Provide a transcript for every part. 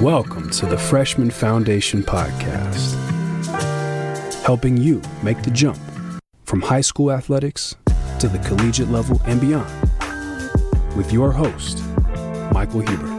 Welcome to the Freshman Foundation Podcast, helping you make the jump from high school athletics to the collegiate level and beyond. With your host, Michael Huber.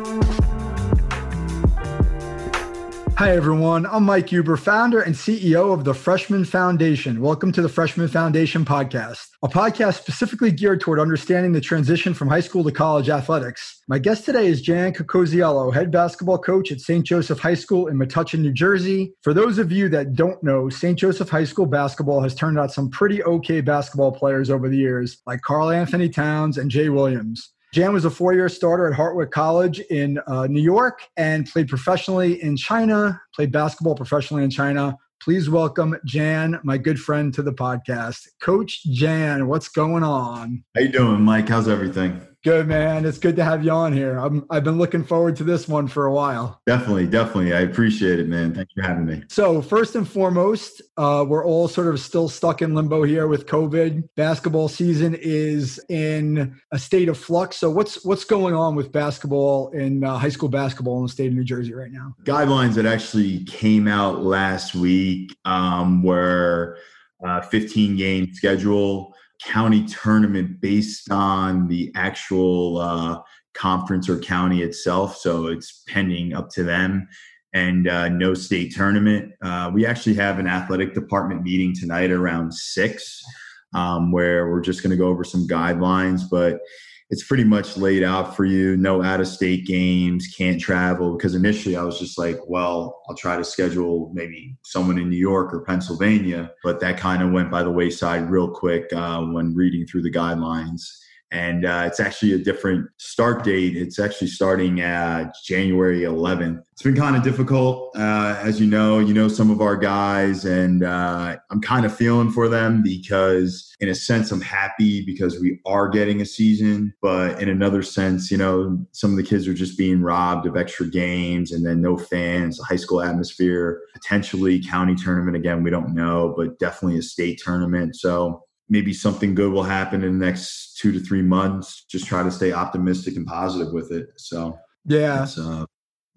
Hi, everyone. I'm Mike Huber, founder and CEO of the Freshman Foundation. Welcome to the Freshman Foundation podcast, a podcast specifically geared toward understanding the transition from high school to college athletics. My guest today is Jan Cocozziello, head basketball coach at St. Joseph High School in Metuchen, New Jersey. For those of you that don't know, St. Joseph High School basketball has turned out some pretty okay basketball players over the years, like Karl Anthony Towns and Jay Williams. Jan was a four year starter at Hartwick College in uh, New York and played professionally in China, played basketball professionally in China. Please welcome Jan, my good friend, to the podcast. Coach Jan, what's going on? How you doing, Mike? How's everything? Good man. It's good to have you on here. I'm, I've been looking forward to this one for a while. Definitely, definitely. I appreciate it, man. Thanks for having me. So, first and foremost, uh, we're all sort of still stuck in limbo here with COVID. Basketball season is in a state of flux. So, what's what's going on with basketball in uh, high school basketball in the state of New Jersey right now? Guidelines that actually came out last week um, were uh, 15 game schedule county tournament based on the actual uh, conference or county itself. So it's pending up to them. And uh, no state tournament. Uh, we actually have an athletic department meeting tonight around six, um, where we're just going to go over some guidelines. But it's pretty much laid out for you. No out of state games, can't travel. Because initially I was just like, well, I'll try to schedule maybe someone in New York or Pennsylvania. But that kind of went by the wayside real quick uh, when reading through the guidelines and uh, it's actually a different start date. It's actually starting at January 11th. It's been kind of difficult, uh, as you know. You know some of our guys, and uh, I'm kind of feeling for them because, in a sense, I'm happy because we are getting a season. But in another sense, you know, some of the kids are just being robbed of extra games, and then no fans, the high school atmosphere, potentially county tournament again. We don't know, but definitely a state tournament. So maybe something good will happen in the next two to three months. Just try to stay optimistic and positive with it. So yeah, it's, uh,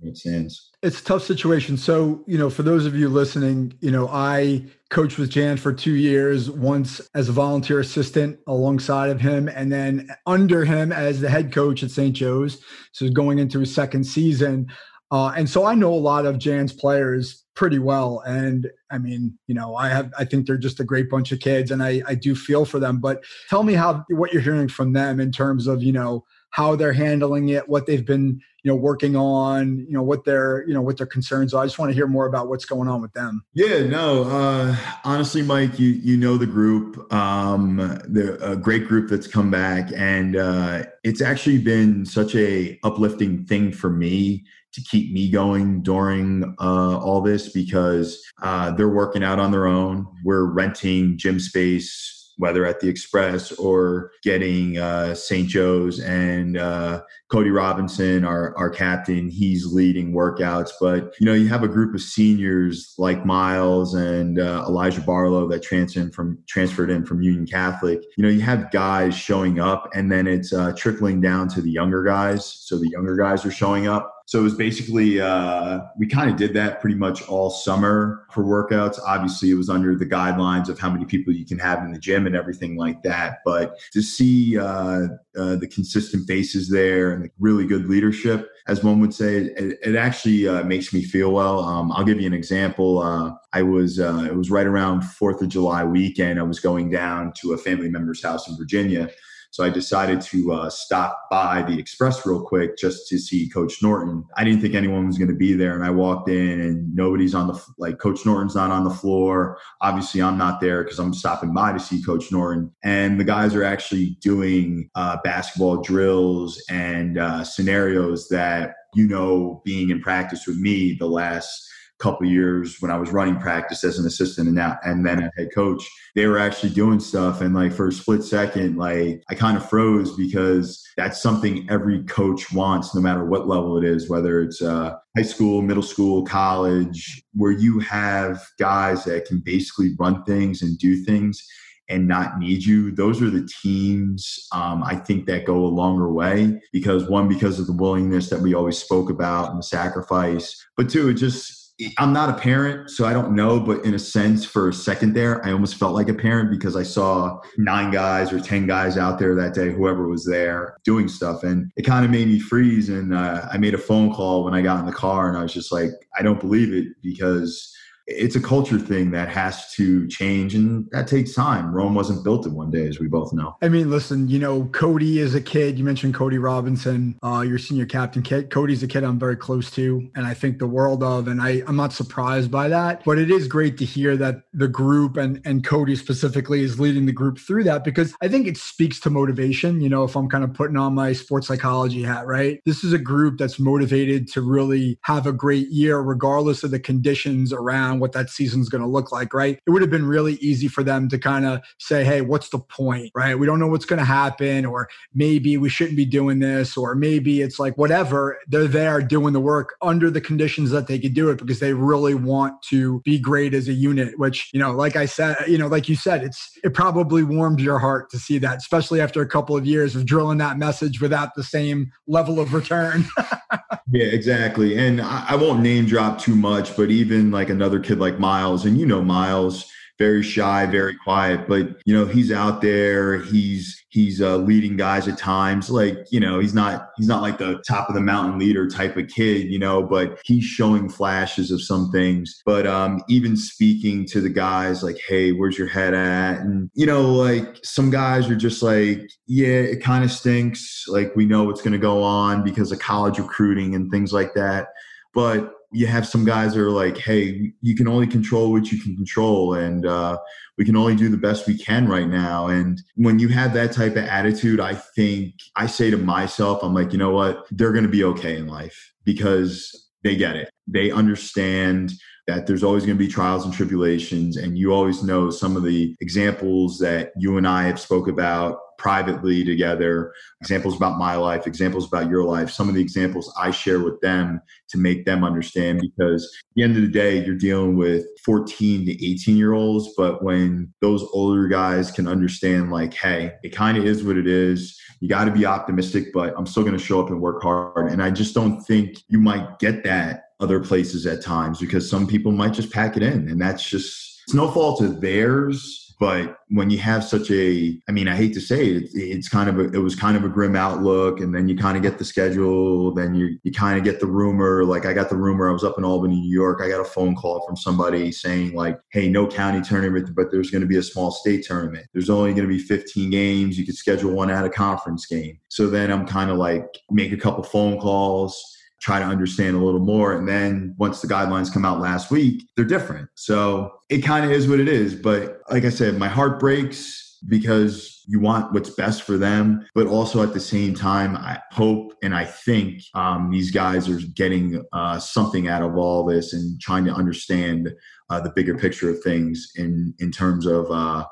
it stands. It's a tough situation. So you know, for those of you listening, you know, I coached with Jan for two years, once as a volunteer assistant alongside of him, and then under him as the head coach at St. Joe's. So going into his second season. Uh, and so I know a lot of Jan's players pretty well. And I mean, you know, I have, I think they're just a great bunch of kids and I, I do feel for them, but tell me how, what you're hearing from them in terms of, you know, how they're handling it, what they've been, you know, working on, you know, what their, you know, what their concerns are. I just want to hear more about what's going on with them. Yeah, no, uh, honestly, Mike, you, you know, the group, um, they're a great group that's come back and, uh, it's actually been such a uplifting thing for me to keep me going during uh, all this because uh, they're working out on their own. We're renting gym space whether at the Express or getting uh, St. Joe's and uh, Cody Robinson, our, our captain, he's leading workouts. But, you know, you have a group of seniors like Miles and uh, Elijah Barlow that transferred from, transferred in from Union Catholic. You know, you have guys showing up and then it's uh, trickling down to the younger guys. So the younger guys are showing up so it was basically, uh, we kind of did that pretty much all summer for workouts. Obviously, it was under the guidelines of how many people you can have in the gym and everything like that. But to see uh, uh, the consistent faces there and the really good leadership, as one would say, it, it actually uh, makes me feel well. Um, I'll give you an example. Uh, I was, uh, it was right around 4th of July weekend. I was going down to a family member's house in Virginia so I decided to uh, stop by the Express real quick just to see Coach Norton. I didn't think anyone was going to be there, and I walked in and nobody's on the like Coach Norton's not on the floor. Obviously, I'm not there because I'm stopping by to see Coach Norton, and the guys are actually doing uh, basketball drills and uh, scenarios that you know, being in practice with me the last couple years when I was running practice as an assistant and now and then a head coach, they were actually doing stuff. And like for a split second, like I kind of froze because that's something every coach wants, no matter what level it is, whether it's uh, high school, middle school, college, where you have guys that can basically run things and do things and not need you. Those are the teams um, I think that go a longer way because one, because of the willingness that we always spoke about and the sacrifice, but two, it just I'm not a parent, so I don't know, but in a sense, for a second there, I almost felt like a parent because I saw nine guys or 10 guys out there that day, whoever was there doing stuff. And it kind of made me freeze. And uh, I made a phone call when I got in the car and I was just like, I don't believe it because it's a culture thing that has to change and that takes time. Rome wasn't built in one day, as we both know. I mean, listen, you know, Cody is a kid. You mentioned Cody Robinson, uh, your senior captain kid. Cody's a kid I'm very close to and I think the world of, and I, I'm not surprised by that. But it is great to hear that the group and, and Cody specifically is leading the group through that because I think it speaks to motivation. You know, if I'm kind of putting on my sports psychology hat, right? This is a group that's motivated to really have a great year, regardless of the conditions around what that season's going to look like, right? It would have been really easy for them to kind of say, hey, what's the point, right? We don't know what's going to happen, or maybe we shouldn't be doing this, or maybe it's like whatever. They're there doing the work under the conditions that they could do it because they really want to be great as a unit, which, you know, like I said, you know, like you said, it's, it probably warmed your heart to see that, especially after a couple of years of drilling that message without the same level of return. yeah, exactly. And I, I won't name drop too much, but even like another kid like Miles, and you know Miles, very shy, very quiet, but you know he's out there. He's he's uh, leading guys at times. Like you know he's not he's not like the top of the mountain leader type of kid, you know, but he's showing flashes of some things. But um, even speaking to the guys, like, hey, where's your head at? And you know, like some guys are just like, yeah, it kind of stinks. Like we know what's going to go on because of college recruiting and things like that. But you have some guys that are like, hey, you can only control what you can control, and uh, we can only do the best we can right now. And when you have that type of attitude, I think I say to myself, I'm like, you know what? They're going to be okay in life because they get it. They understand that there's always going to be trials and tribulations and you always know some of the examples that you and I have spoke about privately together, examples about my life, examples about your life, some of the examples I share with them to make them understand. Because at the end of the day, you're dealing with 14 to 18 year olds. But when those older guys can understand, like, hey, it kind of is what it is, you got to be optimistic, but I'm still going to show up and work hard. And I just don't think you might get that other places at times because some people might just pack it in. And that's just, it's no fault of theirs but when you have such a, I mean, I hate to say it, it's kind of a, it was kind of a grim outlook. And then you kind of get the schedule, then you, you kind of get the rumor. Like I got the rumor, I was up in Albany, New York. I got a phone call from somebody saying like, Hey, no county tournament, but there's going to be a small state tournament. There's only going to be 15 games. You could schedule one at a conference game. So then I'm kind of like make a couple phone calls try to understand a little more. And then once the guidelines come out last week, they're different. So it kind of is what it is. But like I said, my heart breaks because you want what's best for them. But also at the same time, I hope and I think um, these guys are getting uh, something out of all this and trying to understand uh, the bigger picture of things in in terms of uh,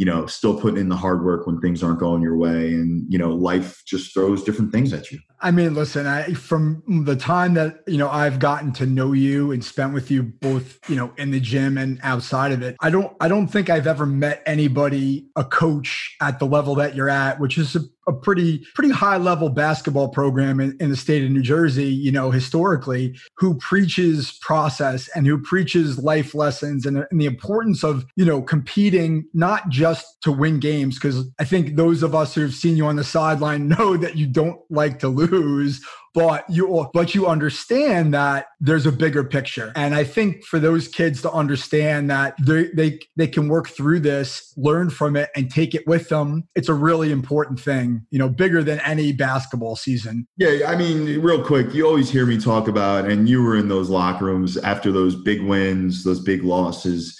you know, still putting in the hard work when things aren't going your way. And, you know, life just throws different things at you. I mean, listen, I, from the time that, you know, I've gotten to know you and spent with you both, you know, in the gym and outside of it, I don't, I don't think I've ever met anybody, a coach at the level that you're at, which is a, a pretty pretty high level basketball program in, in, the state of New Jersey, you know, historically, who preaches process and who preaches life lessons and, and the importance of, you know, competing not just to win games, because I think those of us who've seen you on the sideline know that you don't like to lose but you but you understand that there's a bigger picture. And i think for those kids to understand that they they, they can work through this learn from it and take it with them it's a really important thing you know bigger than any basketball season. Yeah i mean real quick you always hear me talk about and you were in those locker rooms after those big wins those big losses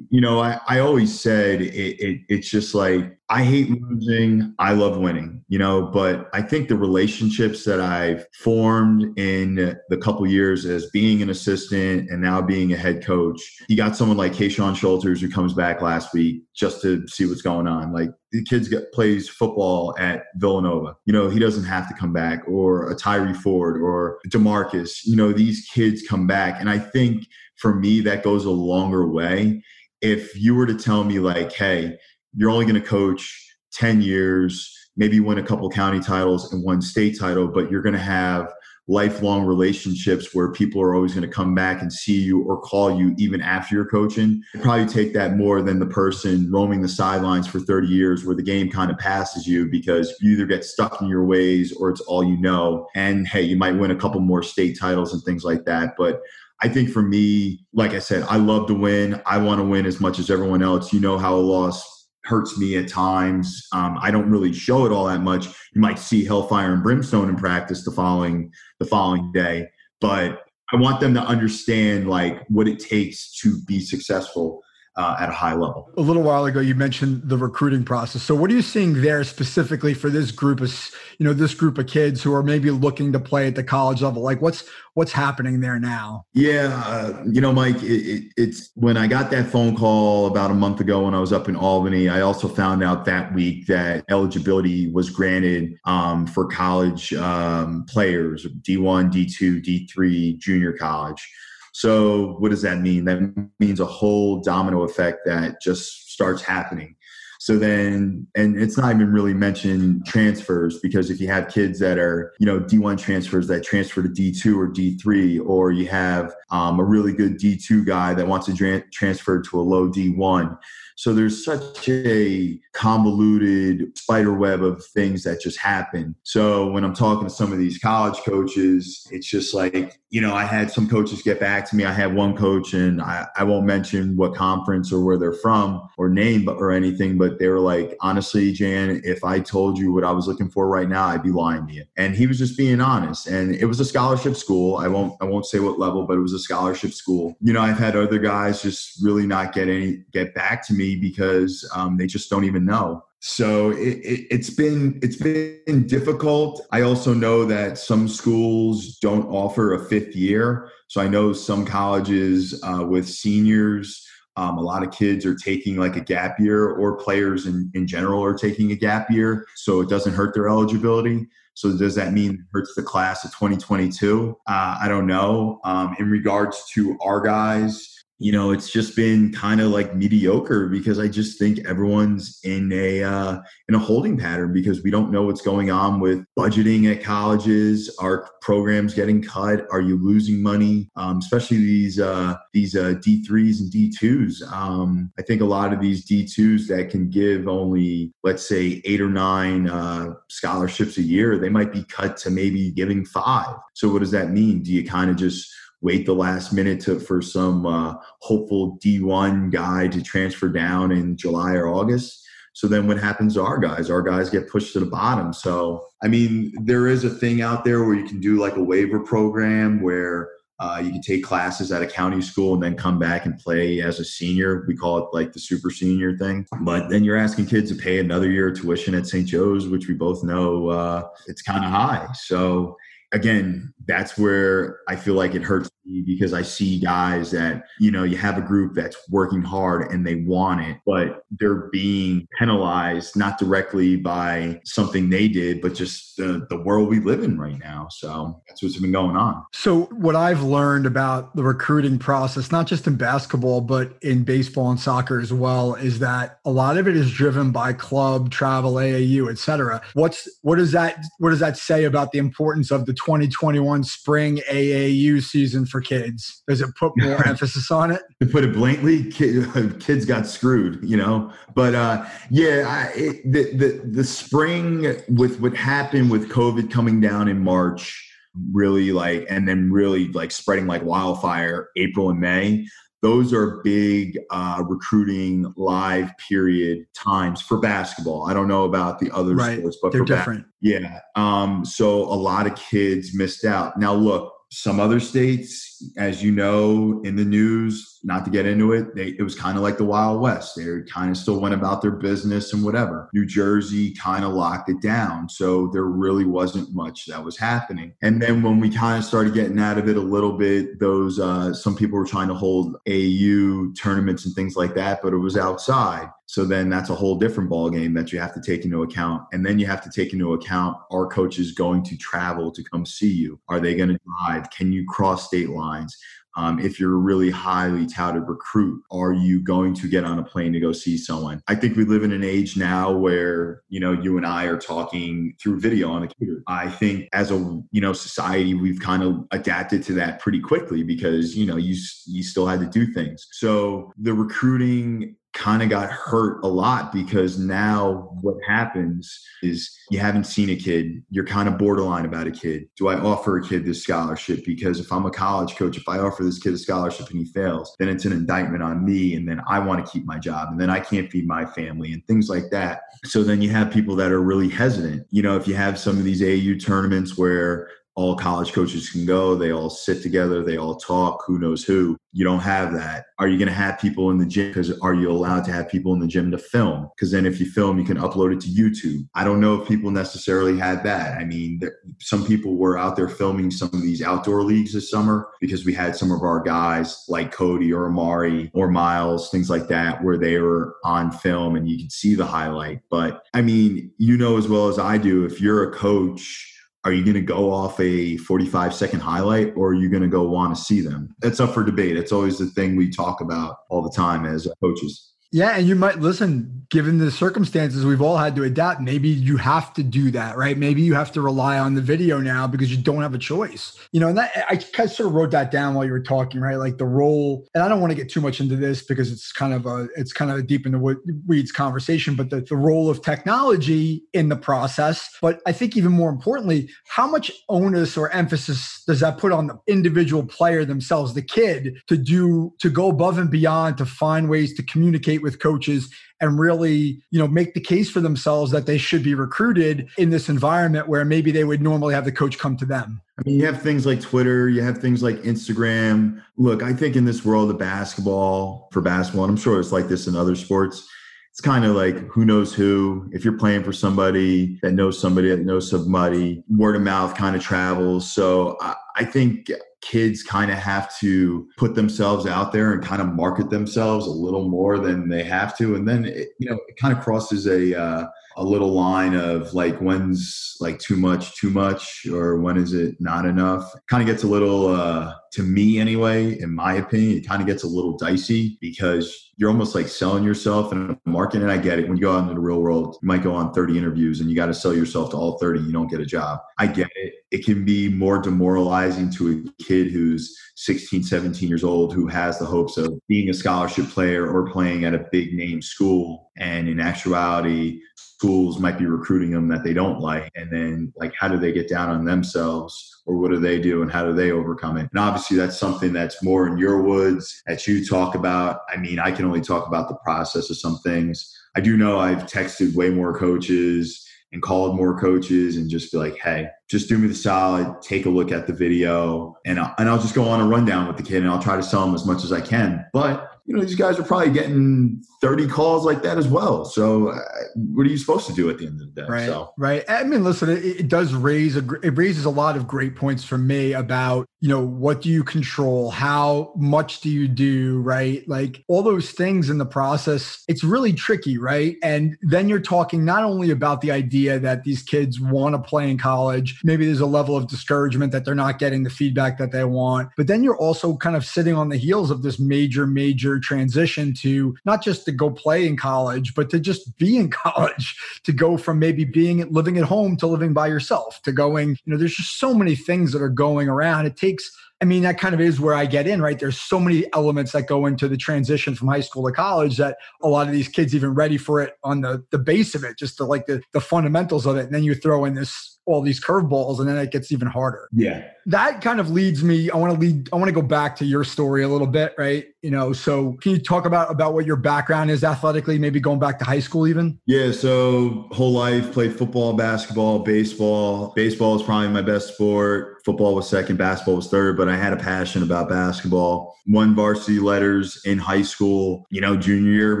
you know, I, I always said it, it, it's just like I hate losing, I love winning, you know, but I think the relationships that I've formed in the couple years as being an assistant and now being a head coach, you got someone like Kayshawn Shulters who comes back last week just to see what's going on. Like the kids get plays football at Villanova. You know, he doesn't have to come back, or a Tyree Ford or Demarcus. You know, these kids come back. And I think for me, that goes a longer way if you were to tell me like, hey, you're only going to coach 10 years, maybe win a couple county titles and one state title, but you're going to have lifelong relationships where people are always going to come back and see you or call you even after you're coaching. You probably take that more than the person roaming the sidelines for 30 years where the game kind of passes you because you either get stuck in your ways or it's all you know. And hey, you might win a couple more state titles and things like that. But I think for me, like I said, I love to win. I want to win as much as everyone else. You know how a loss hurts me at times. Um, I don't really show it all that much. You might see hellfire and brimstone in practice the following the following day, but I want them to understand like what it takes to be successful uh, at a high level. A little while ago, you mentioned the recruiting process. So, what are you seeing there specifically for this group of, you know, this group of kids who are maybe looking to play at the college level? Like, what's what's happening there now? Yeah, uh, you know, Mike, it, it, it's when I got that phone call about a month ago when I was up in Albany. I also found out that week that eligibility was granted um, for college um, players, D1, D2, D3, junior college. So, what does that mean? That means a whole domino effect that just starts happening. So then, and it's not even really mentioned transfers because if you have kids that are, you know, D1 transfers that transfer to D2 or D3, or you have um, a really good D2 guy that wants to transfer to a low D1, so there's such a convoluted spider web of things that just happen. So when I'm talking to some of these college coaches, it's just like, you know, I had some coaches get back to me. I had one coach, and I, I won't mention what conference or where they're from or name or anything, but they were like, honestly, Jan, if I told you what I was looking for right now, I'd be lying to you. And he was just being honest. And it was a scholarship school. I won't I won't say what level, but it was a scholarship school. You know, I've had other guys just really not get any get back to me because um, they just don't even know. So it, it, it's been it's been difficult. I also know that some schools don't offer a fifth year. So I know some colleges uh, with seniors. Um, a lot of kids are taking like a gap year, or players in, in general are taking a gap year, so it doesn't hurt their eligibility. So does that mean it hurts the class of 2022? Uh, I don't know. Um, in regards to our guys, you know, it's just been kind of like mediocre because I just think everyone's in a uh, in a holding pattern because we don't know what's going on with budgeting at colleges. Are programs getting cut? Are you losing money? Um, especially these uh, these uh, D threes and D twos. Um, I think a lot of these D twos that can give only let's say eight or nine uh, scholarships a year, they might be cut to maybe giving five. So what does that mean? Do you kind of just wait the last minute to, for some uh, hopeful D1 guy to transfer down in July or August. So then what happens to our guys? Our guys get pushed to the bottom. So, I mean, there is a thing out there where you can do like a waiver program where uh, you can take classes at a county school and then come back and play as a senior. We call it like the super senior thing. But then you're asking kids to pay another year of tuition at St. Joe's, which we both know uh, it's kind of high. So again, that's where I feel like it hurts me because I see guys that, you know, you have a group that's working hard and they want it, but they're being penalized not directly by something they did, but just the, the world we live in right now. So that's what's been going on. So, what I've learned about the recruiting process, not just in basketball, but in baseball and soccer as well, is that a lot of it is driven by club, travel, AAU, et cetera. What's, what does that, what does that say about the importance of the 2021 spring AAU season for kids? Does it put more emphasis on it? To put it bluntly, kids got screwed, you know. But uh, yeah, I, it, the, the the spring with what happened with COVID coming down in March, really like, and then really like spreading like wildfire April and May those are big uh, recruiting live period times for basketball. I don't know about the other right. sports, but they're different. Ba- yeah. Um, so a lot of kids missed out. Now, look, some other states, as you know, in the news, not to get into it, they, it was kind of like the Wild West. They kind of still went about their business and whatever. New Jersey kind of locked it down. So there really wasn't much that was happening. And then when we kind of started getting out of it a little bit, those, uh, some people were trying to hold AU tournaments and things like that, but it was outside. So then that's a whole different ball game that you have to take into account. And then you have to take into account are coaches going to travel to come see you? Are they going to drive? Can you cross state lines? Um, if you're a really highly touted recruit, are you going to get on a plane to go see someone? I think we live in an age now where, you know, you and I are talking through video on a computer. I think as a, you know, society, we've kind of adapted to that pretty quickly because, you know, you, you still had to do things. So the recruiting kind of got hurt a lot because now what happens is you haven't seen a kid you're kind of borderline about a kid. Do i offer a kid this scholarship? Because if i'm a college coach if i offer this kid a scholarship and he fails then it's an indictment on me and then i want to keep my job and then i can't feed my family and things like that. So then you have people that are really hesitant. You know if you have some of these au tournaments where all college coaches can go. They all sit together. They all talk. Who knows who? You don't have that. Are you going to have people in the gym? Because are you allowed to have people in the gym to film? Because then if you film, you can upload it to YouTube. I don't know if people necessarily had that. I mean, some people were out there filming some of these outdoor leagues this summer because we had some of our guys like Cody or Amari or Miles, things like that, where they were on film and you could see the highlight. But I mean, you know as well as I do, if you're a coach, are you going to go off a 45 second highlight or are you going to go want to see them? That's up for debate. It's always the thing we talk about all the time as coaches. Yeah, and you might listen, given the circumstances we've all had to adapt, maybe you have to do that, right? Maybe you have to rely on the video now because you don't have a choice. You know, and that I kind of sort of wrote that down while you were talking, right? Like the role, and I don't want to get too much into this because it's kind of a it's kind of a deep in the weeds conversation, but the, the role of technology in the process. But I think even more importantly, how much onus or emphasis does that put on the individual player themselves, the kid, to do to go above and beyond to find ways to communicate with coaches and really, you know, make the case for themselves that they should be recruited in this environment where maybe they would normally have the coach come to them. I mean, you have things like Twitter, you have things like Instagram. Look, I think in this world of basketball, for basketball, and I'm sure it's like this in other sports, it's kind of like who knows who. If you're playing for somebody that knows somebody that knows somebody, word of mouth kind of travels. So I, I think kids kind of have to put themselves out there and kind of market themselves a little more than they have to. And then it, you know it kind of crosses a uh, a little line of like when's like too much too much or when is it not enough? Kind of gets a little uh to me anyway in my opinion it kind of gets a little dicey because you're almost like selling yourself in a market. And i get it. When you go out into the real world you might go on 30 interviews and you got to sell yourself to all 30 you don't get a job. I get it. It can be more demoralizing to a kid who's 16 17 years old who has the hopes of being a scholarship player or playing at a big name school. And in actuality schools might be recruiting them that they don't like. And then like how do they get down on themselves or what do they do and how do they overcome it? And obviously that's something that's more in your woods that you talk about. I mean i can only talk about the process of some things. I do know i've texted way more coaches and called more coaches and just be like hey just do me the solid take a look at the video and I'll, and I'll just go on a rundown with the kid and I'll try to sell them as much as I can. But you know, these guys are probably getting 30 calls like that as well. So, uh, what are you supposed to do at the end of the day? Right. So. Right. I mean, listen, it, it, does raise a, it raises a lot of great points for me about, you know, what do you control? How much do you do? Right. Like all those things in the process, it's really tricky. Right. And then you're talking not only about the idea that these kids want to play in college, maybe there's a level of discouragement that they're not getting the feedback that they want, but then you're also kind of sitting on the heels of this major, major transition to not just to go play in college, but to just be in college, to go from maybe being living at home to living by yourself, to going, you know, there's just so many things that are going around. It takes I mean, that kind of is where I get in, right? There's so many elements that go into the transition from high school to college that a lot of these kids even ready for it on the the base of it, just the like the the fundamentals of it. And then you throw in this all these curveballs and then it gets even harder. Yeah. That kind of leads me, I want to lead, I want to go back to your story a little bit, right? You know, so can you talk about about what your background is athletically, maybe going back to high school even? Yeah, so whole life played football, basketball, baseball. Baseball is probably my best sport. Football was second, basketball was third, but I had a passion about basketball. Won varsity letters in high school. You know, junior year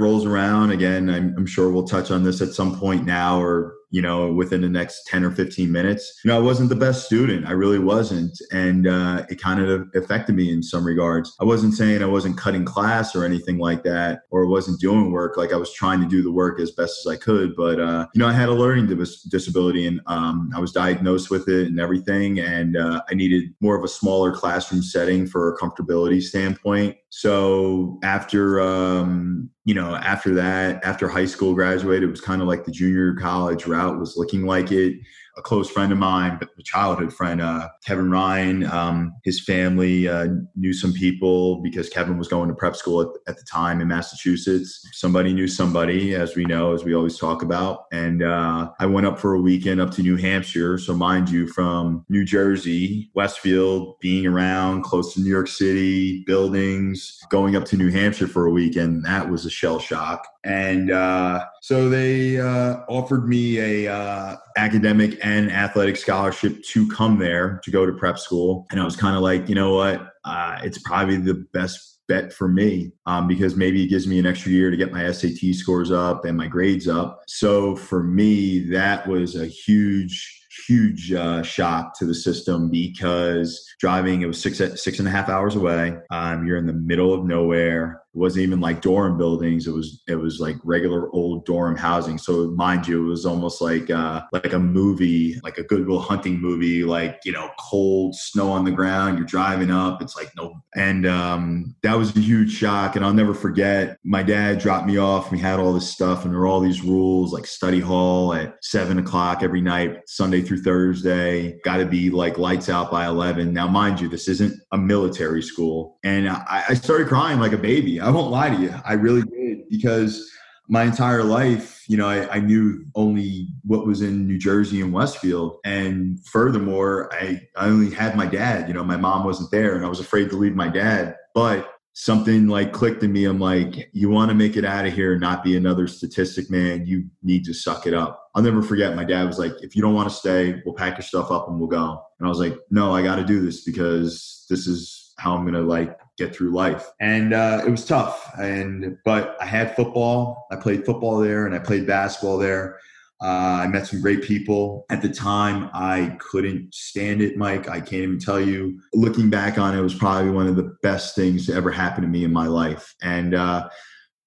rolls around again. I'm, I'm sure we'll touch on this at some point now or you know, within the next 10 or 15 minutes. You know, I wasn't the best student. I really wasn't. And uh, it kind of affected me in some regards. I wasn't saying I wasn't cutting class or anything like that, or wasn't doing work. Like I was trying to do the work as best as I could. But, uh, you know, I had a learning dis- disability and um, I was diagnosed with it and everything. And uh, I needed more of a smaller classroom setting for a comfortability standpoint. So after, um, you know, after that, after high school graduated, it was kind of like the junior college route was looking like it a close friend of mine, a childhood friend, uh, Kevin Ryan. Um, his family uh, knew some people because Kevin was going to prep school at, at, the time in Massachusetts. Somebody knew somebody, as we know, as we always talk about. And uh, I went up for a weekend up to New Hampshire. So, mind you, from New Jersey, Westfield, being around close to New York City, buildings, going up to New Hampshire for a weekend, that was a shell shock. And uh, so they uh, offered me a uh, academic and athletic scholarship to come there to go to prep school. And I was kind of like, you know what? Uh, it's probably the best bet for me um, because maybe it gives me an extra year to get my SAT scores up and my grades up. So for me, that was a huge huge uh, shock to the system because driving it was six six and a half hours away. Um, you're in the middle of nowhere. It wasn't even like dorm buildings. It was it was like regular old dorm housing. So mind you, it was almost like uh, like a movie, like a Good Will Hunting movie. Like you know, cold snow on the ground. You're driving up. It's like no, and um, that was a huge shock. And I'll never forget. My dad dropped me off. We had all this stuff, and there were all these rules like study hall at seven o'clock every night, Sunday through Thursday. Got to be like lights out by eleven. Now, mind you, this isn't a military school, and I, I started crying like a baby. Won't lie to you. I really did because my entire life, you know, I, I, knew only what was in New Jersey and Westfield. And furthermore, I, I only had my dad. You know, my mom wasn't there and I was afraid to leave my dad. But something like clicked in me. I'm like, you want to make it out of here and not be another statistic, man. You need to suck it up. I'll never forget. My dad was like, if you don't want to stay, we'll pack your stuff up and we'll go. And I was like, no, I got to do this because this is how I'm gonna like get through life. And uh, it was tough. And but I had football. I played football there, and I played basketball there. Uh, I met some great people. At the time, I couldn't stand it, Mike. I can't even tell you. Looking back on it, it was probably one of the best things to ever happen to me in my life. And uh,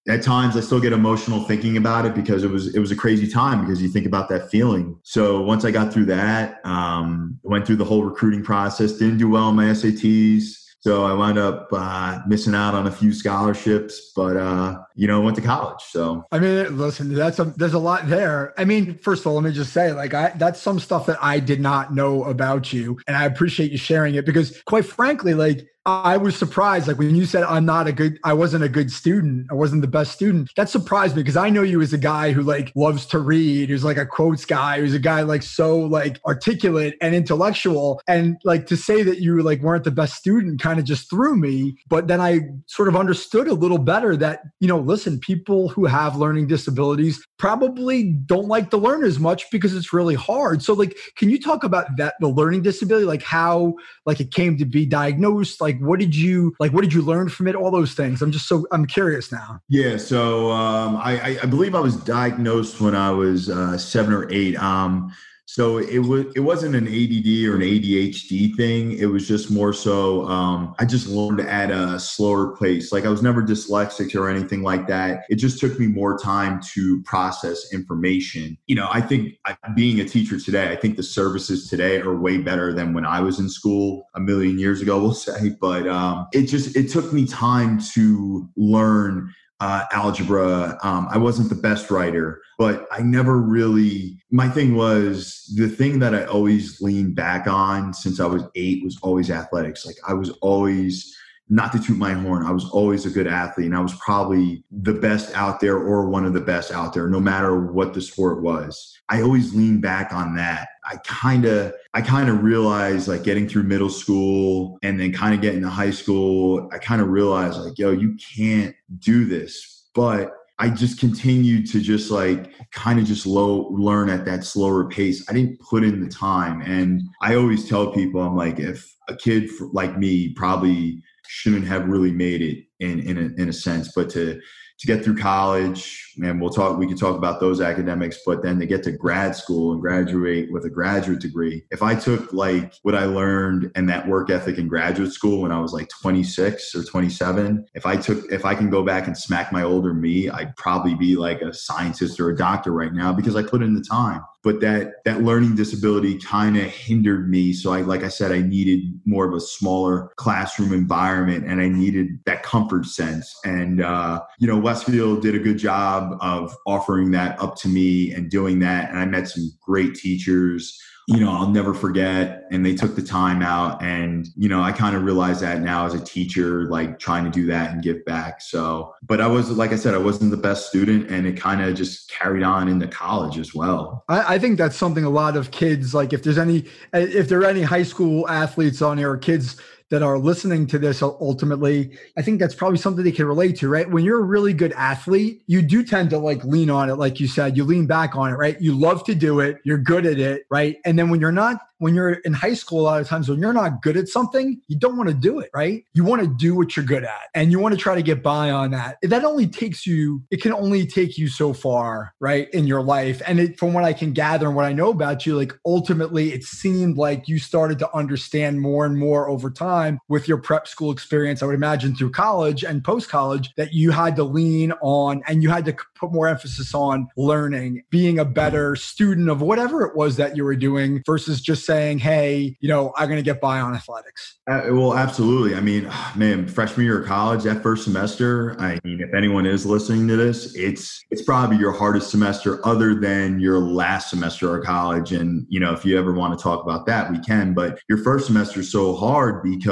at times I still get emotional thinking about it because it was it was a crazy time because you think about that feeling. So once I got through that, um, went through the whole recruiting process, didn't do well on my SATs. So I wound up uh, missing out on a few scholarships, but uh, you know, went to college. So I mean, listen, that's a there's a lot there. I mean, first of all, let me just say, like, I that's some stuff that I did not know about you, and I appreciate you sharing it because, quite frankly, like I was surprised. Like when you said I'm not a good, I wasn't a good student. I wasn't the best student. That surprised me because I know you as a guy who like loves to read, who's like a quotes guy, who's a guy like so like articulate and intellectual. And like to say that you like weren't the best student kind of just threw me. But then I sort of understood a little better that, you know, listen, people who have learning disabilities probably don't like to learn as much because it's really hard. So like, can you talk about that, the learning disability, like how like it came to be diagnosed? Like what did you like? What did you learn from it? All those things. I'm just so I'm curious now. Yeah. So um, I, I believe I was diagnosed when I was uh, seven or eight. Um, so it was it wasn't an ADD or an ADHD thing. It was just more so um, I just learned at a slower pace. Like I was never dyslexic or anything like that. It just took me more time to process information. You know, I think being a teacher today, I think the services today are way better than when I was in school a million years ago. We'll say, but um, it just it took me time to learn uh, algebra. Um, I wasn't the best writer, but I never really, my thing was the thing that I always leaned back on since I was eight was always athletics. Like I was always, not to toot my horn, I was always a good athlete and I was probably the best out there or one of the best out there, no matter what the sport was. I always lean back on that. I kind of I kind of realized like getting through middle school and then kind of getting to high school, I kind of realized like, yo, you can't do this. But I just continued to just like kind of just low learn at that slower pace. I didn't put in the time. And I always tell people, I'm like, if a kid like me probably shouldn't have really made it in in a, in a sense, but to to get through college, and we'll talk. We could talk about those academics, but then to get to grad school and graduate with a graduate degree. If I took like what I learned and that work ethic in graduate school when I was like 26 or 27, if I took, if I can go back and smack my older me, I'd probably be like a scientist or a doctor right now because I put in the time but that that learning disability kind of hindered me. So i like i said i needed more of a smaller classroom environment and i needed that comfort sense. And uh, you know westfield did a good job of offering that up to me and doing that. And i met some great teachers you know, I'll never forget. And they took the time out. And, you know, I kind of realized that now as a teacher, like trying to do that and give back. So, but I was, like I said, I wasn't the best student and it kind of just carried on into college as well. I, I, think that's something a lot of kids, like if there's any, if there are any high school athletes on here, or kids that are listening to this ultimately, I think that's probably something they can relate to, right? When you're a really good athlete, you do tend to like lean on it, like you said, you lean back on it, right? You love to do it, you're good at it, right? And then when you're not when you're in high school, a lot of times when you're not good at something, you don't want to do it, right? You want to do what you're good at and you want to try to get by on that. That only takes you, it can only take you so far, right, in your life. And it, from what I can gather and what I know about you, like ultimately it seemed like you started to understand more and more over time with your prep school experience. I would imagine through college and post college that you had to lean on and you had to put more emphasis on learning, being a better student of whatever it was that you were doing versus just saying, hey, you know, I'm going to get by on athletics? Uh, well, absolutely. I mean, man, freshman year of college, that first semester, I mean, if anyone is listening to this, it's it's probably your hardest semester other than your last semester of college. And, you know, if you ever want to talk about that, we can. But your first semester is so hard because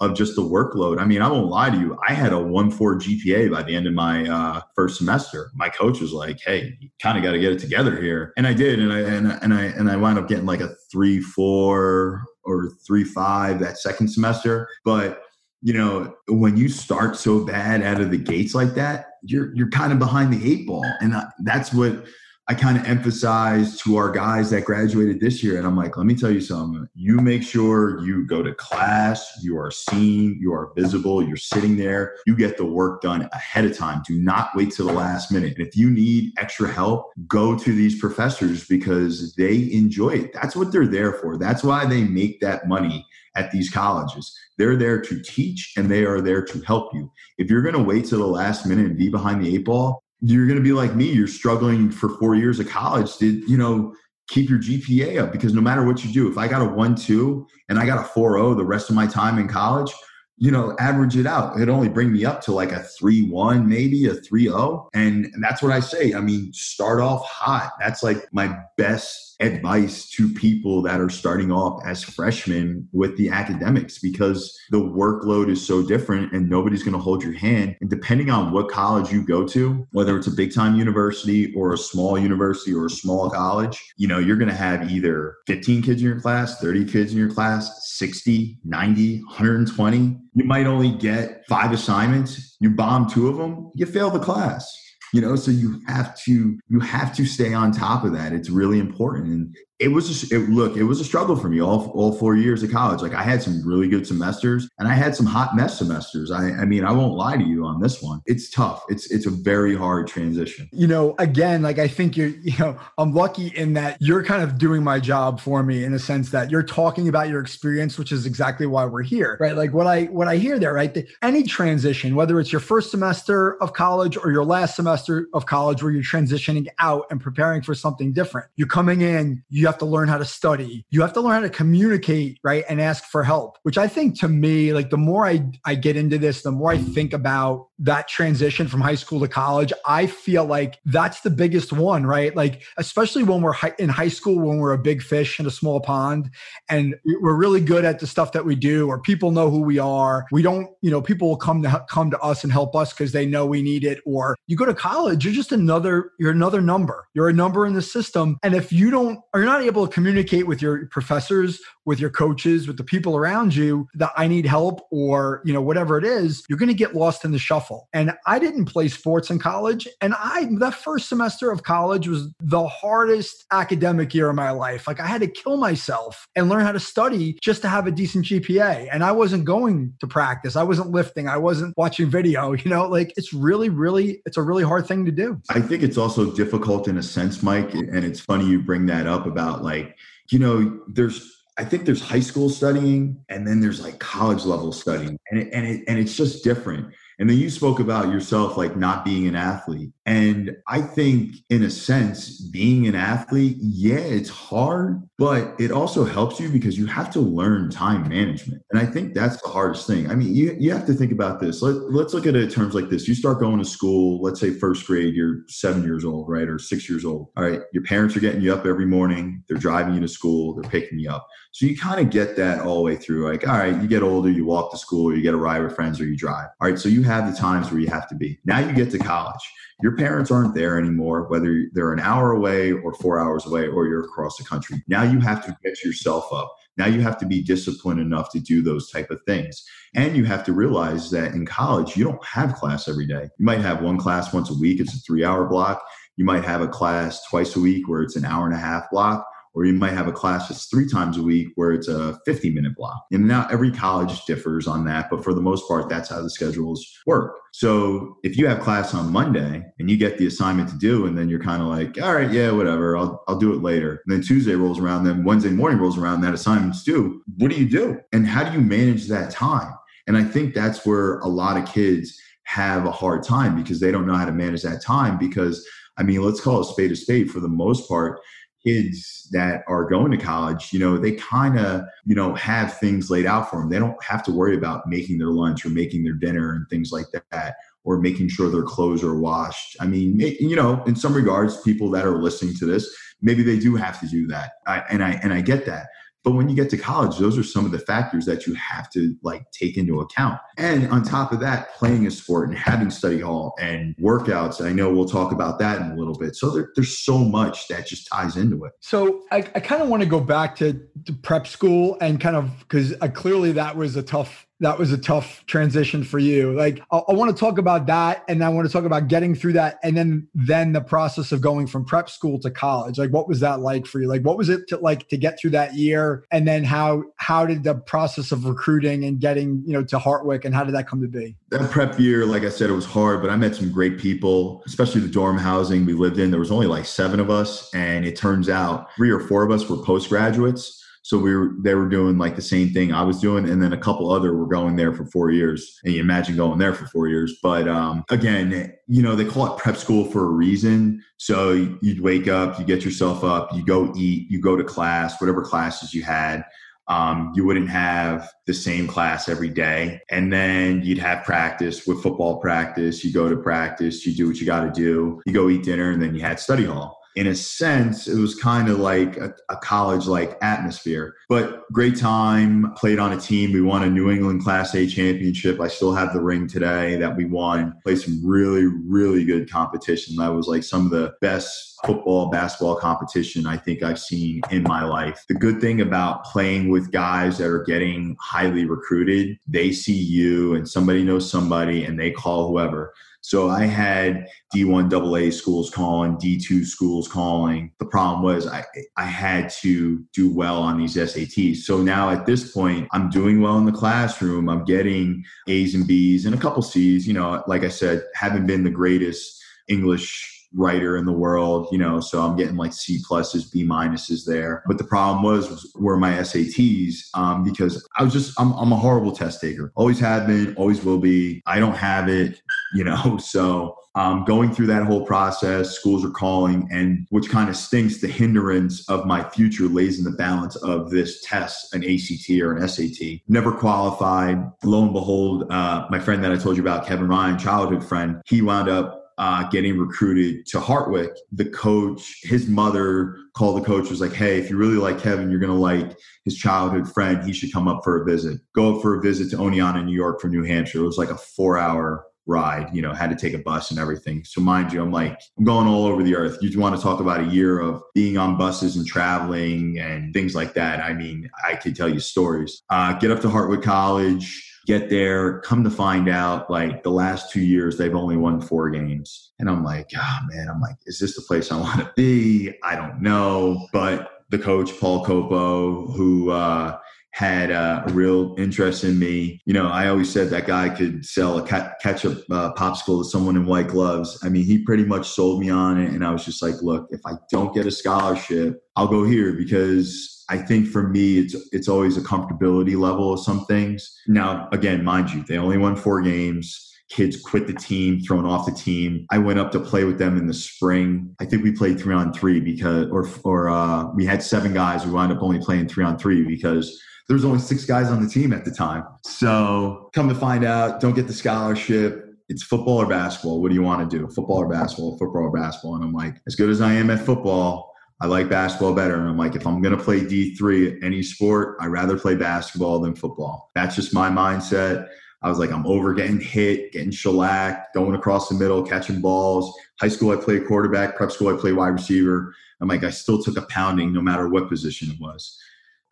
of just the workload. I mean, I won't lie to you. I had a 1 4 GPA by the end of my uh, first semester. My coach was like, hey, you kind of got to get it together here. And I did. And I, and, and I, and I wound up getting like a 3 4 or 3 5 that second semester. But you know, when you start so bad out of the gates like that, you're you're kind of behind the eight ball, and that's what I kind of emphasize to our guys that graduated this year. And I'm like, let me tell you something. You make sure you go to class, you are seen, you are visible, you're sitting there, you get the work done ahead of time. Do not wait till the last minute. And if you need extra help, go to these professors because they enjoy it. That's what they're there for. That's why they make that money at these colleges. They're there to teach and they are there to help you. If you're going to wait till the last minute and be behind the eight ball, you're going to be like me. You're struggling for four years of college to, you know, keep your GPA up because no matter what you do, if I got a one, two and I got a 4.0 the rest of my time in college, you know, average it out. It'd only bring me up to like a 3 1, maybe a 3 0. And that's what I say. I mean, start off hot. That's like my best advice to people that are starting off as freshmen with the academics because the workload is so different and nobody's going to hold your hand. And depending on what college you go to, whether it's a big time university or a small university or a small college, you know, you're going to have either 15 kids in your class, 30 kids in your class, 60, 90, 120. You might only get five assignments. You bomb two of them, you fail the class you know so you have to you have to stay on top of that it's really important and it was just it, look it was a struggle for me all, all four years of college. Like i had some really good semesters and i had some hot mess semesters. I, I mean i won't lie to you on this one. It's tough. It's it's a very hard transition. You know again like i think you're you know i'm lucky in that you're kind of doing my job for me in a sense that you're talking about your experience which is exactly why we're here right? Like what i what i hear there right? The, any transition whether it's your first semester of college or your last semester of college where you're transitioning out and preparing for something different you're coming in you you have to learn how to study. You have to learn how to communicate, right? And ask for help, which I think to me, like the more I, I get into this, the more I think about that transition from high school to college, I feel like that's the biggest one, right? Like, especially when we're in high school, when we're a big fish in a small pond and we're really good at the stuff that we do, or people know who we are. We don't, you know, people will come to come to us and help us because they know we need it. Or you go to college, you're just another, you're another number. You're a number in the system. And if you don't, are not not able to communicate with your professors with your coaches, with the people around you that I need help or, you know, whatever it is, you're going to get lost in the shuffle. And I didn't play sports in college. And I, that first semester of college was the hardest academic year of my life. Like I had to kill myself and learn how to study just to have a decent GPA. And I wasn't going to practice. I wasn't lifting. I wasn't watching video, you know, like it's really, really, it's a really hard thing to do. I think it's also difficult in a sense, Mike. And it's funny you bring that up about like, you know, there's I think there's high school studying and then there's like college level studying and it, and it, and it's just different. And then you spoke about yourself like not being an athlete. And I think, in a sense, being an athlete, yeah, it's hard, but it also helps you because you have to learn time management. And I think that's the hardest thing. I mean, you, you have to think about this. Let, let's look at it in terms like this. You start going to school, let's say first grade, you're seven years old, right? Or six years old. All right. Your parents are getting you up every morning, they're driving you to school, they're picking you up. So you kind of get that all the way through. Like, all right, you get older, you walk to school, or you get a ride with friends, or you drive. All right. So you have the times where you have to be. Now you get to college your parents aren't there anymore, whether they're an hour away or four hours away or you're across the country. Now you have to get yourself up. Now you have to be disciplined enough to do those type of things. And you have to realize that in college, you don't have class every day. You might have one class once a week, it's a three hour block. You might have a class twice a week where it's an hour and a half block or you might have a class that's three times a week where it's a 50 minute block. And now every college differs on that, but for the most part, that's how the schedules work. So if you have class on Monday and you get the assignment to do, and then you're kind of like, all right, yeah, whatever, I'll, I'll do it later. And then Tuesday rolls around, then Wednesday morning rolls around, that assignment's due. What do you do? And how do you manage that time? And I think that's where a lot of kids have a hard time because they don't know how to manage that time because I mean, let's call it spade a spade for the most part kids that are going to college, you know, they kind of, you know, have things laid out for them. They don't have to worry about making their lunch or making their dinner and things like that, or making sure their clothes are washed. I mean, you know, in some regards, people that are listening to this, maybe they do have to do that. I, and I and I get that. But when you get to college, those are some of the factors that you have to like take into account. And on top of that, playing a sport and having study hall and workouts. I know we'll talk about that in a little bit. So there, there's so much that just ties into it. So I, I kind of want to go back to, to prep school and kind of because uh, clearly that was a tough that was a tough transition for you. Like I, I want to talk about that, and I want to talk about getting through that, and then then the process of going from prep school to college. Like, what was that like for you? Like, what was it to, like to get through that year, and then how how did the process of recruiting and getting you know to Hartwick, and how did that come to be? That prep year, like I said, it was hard, but I met some great people, especially the dorm housing we lived in. There was only like seven of us, and it turns out three or four of us were postgraduates. So we were they were doing like the same thing I was doing, and then a couple other were going there for four years. And you imagine going there for four years. But um, again, you know, they call it prep school for a reason. So you'd wake up, you get yourself up, you go eat, you go to class, whatever classes you had. Um, you wouldn't have the same class every day. And then you'd have practice with football practice. You go to practice, you do what you got to do, you go eat dinner, and then you had study hall in a sense, it was kind of like a, a college like atmosphere. But great time, played on a team. We won a New England Class A championship. I still have the ring today that we won. Played some really, really good competition. That was like some of the best football, basketball competition I think I've seen in my life. The good thing about playing with guys that are getting highly recruited, they see you and somebody knows somebody and they call whoever. So I had D1 AA schools calling, D2 schools calling. The problem was I, I had to do well on these SATs. So now at this point, I'm doing well in the classroom. I'm getting A's and B's and a couple C's. You know, like I said, haven't been the greatest English writer in the world, you know, so I'm getting like C pluses, B minuses there. But the problem was, was were my SATs um, because I was just I'm, I'm a horrible test taker. Always have been, always will be. I don't have it you know so um, going through that whole process schools are calling and which kind of stinks the hindrance of my future lays in the balance of this test an act or an sat never qualified lo and behold uh, my friend that i told you about kevin ryan childhood friend he wound up uh, getting recruited to Hartwick, the coach, his mother called the coach, was like, Hey, if you really like Kevin, you're going to like his childhood friend. He should come up for a visit. Go up for a visit to Oneonta, New York from New Hampshire. It was like a four hour ride, you know, had to take a bus and everything. So mind you, I'm like, I'm going all over the earth. You want to talk about a year of being on buses and traveling and things like that. I mean, I could tell you stories. Uh, get up to Hartwick College, get there, come to find out, like the last two years, they've only won four games. And I'm like, oh man, I'm like, is this the place I want to be? I don't know. But the coach, Paul Culpo, who, uh, had uh, a real interest in me. You know, I always said that guy could sell a ketchup uh, popsicle to someone in white gloves. I mean, he pretty much sold me on it. And I was just like, look, if I don't get a scholarship, I'll go here because I think for me, it's it's always a comfortability level of some things. Now, again, mind you, they only won four games kids quit the team, thrown off the team. I went up to play with them in the spring. I think we played three on three because, or, or uh, we had seven guys. We wound up only playing three on three because there was only six guys on the team at the time. So come to find out, don't get the scholarship. It's football or basketball. What do you want to do? Football or basketball? Football or basketball? And I'm like, as good as I am at football, I like basketball better. And I'm like, if I'm going to play D3 any sport, I'd rather play basketball than football. That's just my mindset. I was like, I'm over getting hit, getting shellacked, going across the middle, catching balls. High school, I played quarterback. Prep school, I played wide receiver. I'm like, I still took a pounding no matter what position it was.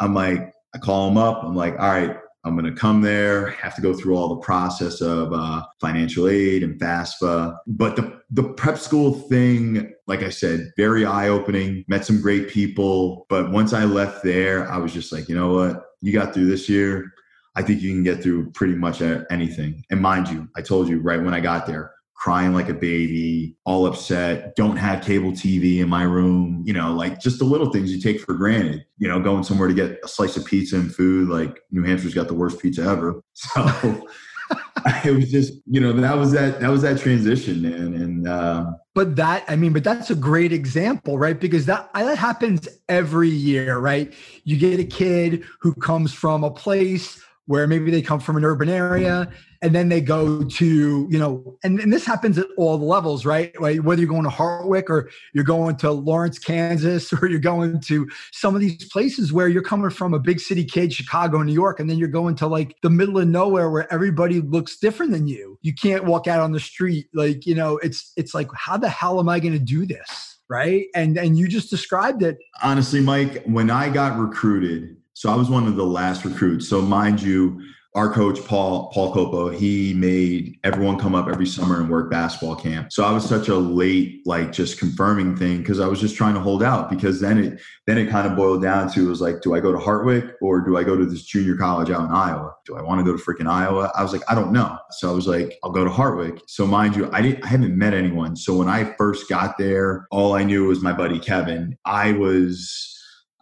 I'm like, I call them up. I'm like, all right, I'm going to come there, have to go through all the process of uh, financial aid and FAFSA. But the, the prep school thing, like I said, very eye opening, met some great people. But once I left there, I was just like, you know what? You got through this year. I think you can get through pretty much anything. And mind you, I told you right when I got there, crying like a baby, all upset, don't have cable TV in my room, you know, like just the little things you take for granted, you know, going somewhere to get a slice of pizza and food, like New Hampshire's got the worst pizza ever. So it was just, you know, that was that, that was that transition, man. And, um, but that, I mean, but that's a great example, right? Because that, that happens every year, right? You get a kid who comes from a place where maybe they come from an urban area and then they go to you know and, and this happens at all the levels right? Like whether you're going to hartwick or you're going to lawrence kansas or you're going to some of these places where you're coming from a big city kid chicago new york and then you're going to like the middle of nowhere where everybody looks different than you. You can't walk out on the street like you know it's it's like how the hell am i going to do this right? And and you just described it. Honestly mike when i got recruited so I was one of the last recruits. So mind you, our coach Paul Paul Culpo, he made everyone come up every summer and work basketball camp. So I was such a late, like just confirming thing because I was just trying to hold out because then it then it kind of boiled down to was like, do I go to Hartwick or do I go to this junior college out in Iowa? Do I want to go to freaking Iowa? I was like, I don't know. So I was like, I'll go to Hartwick. So mind you, I didn't I haven't met anyone. So when I first got there, all I knew was my buddy Kevin. I was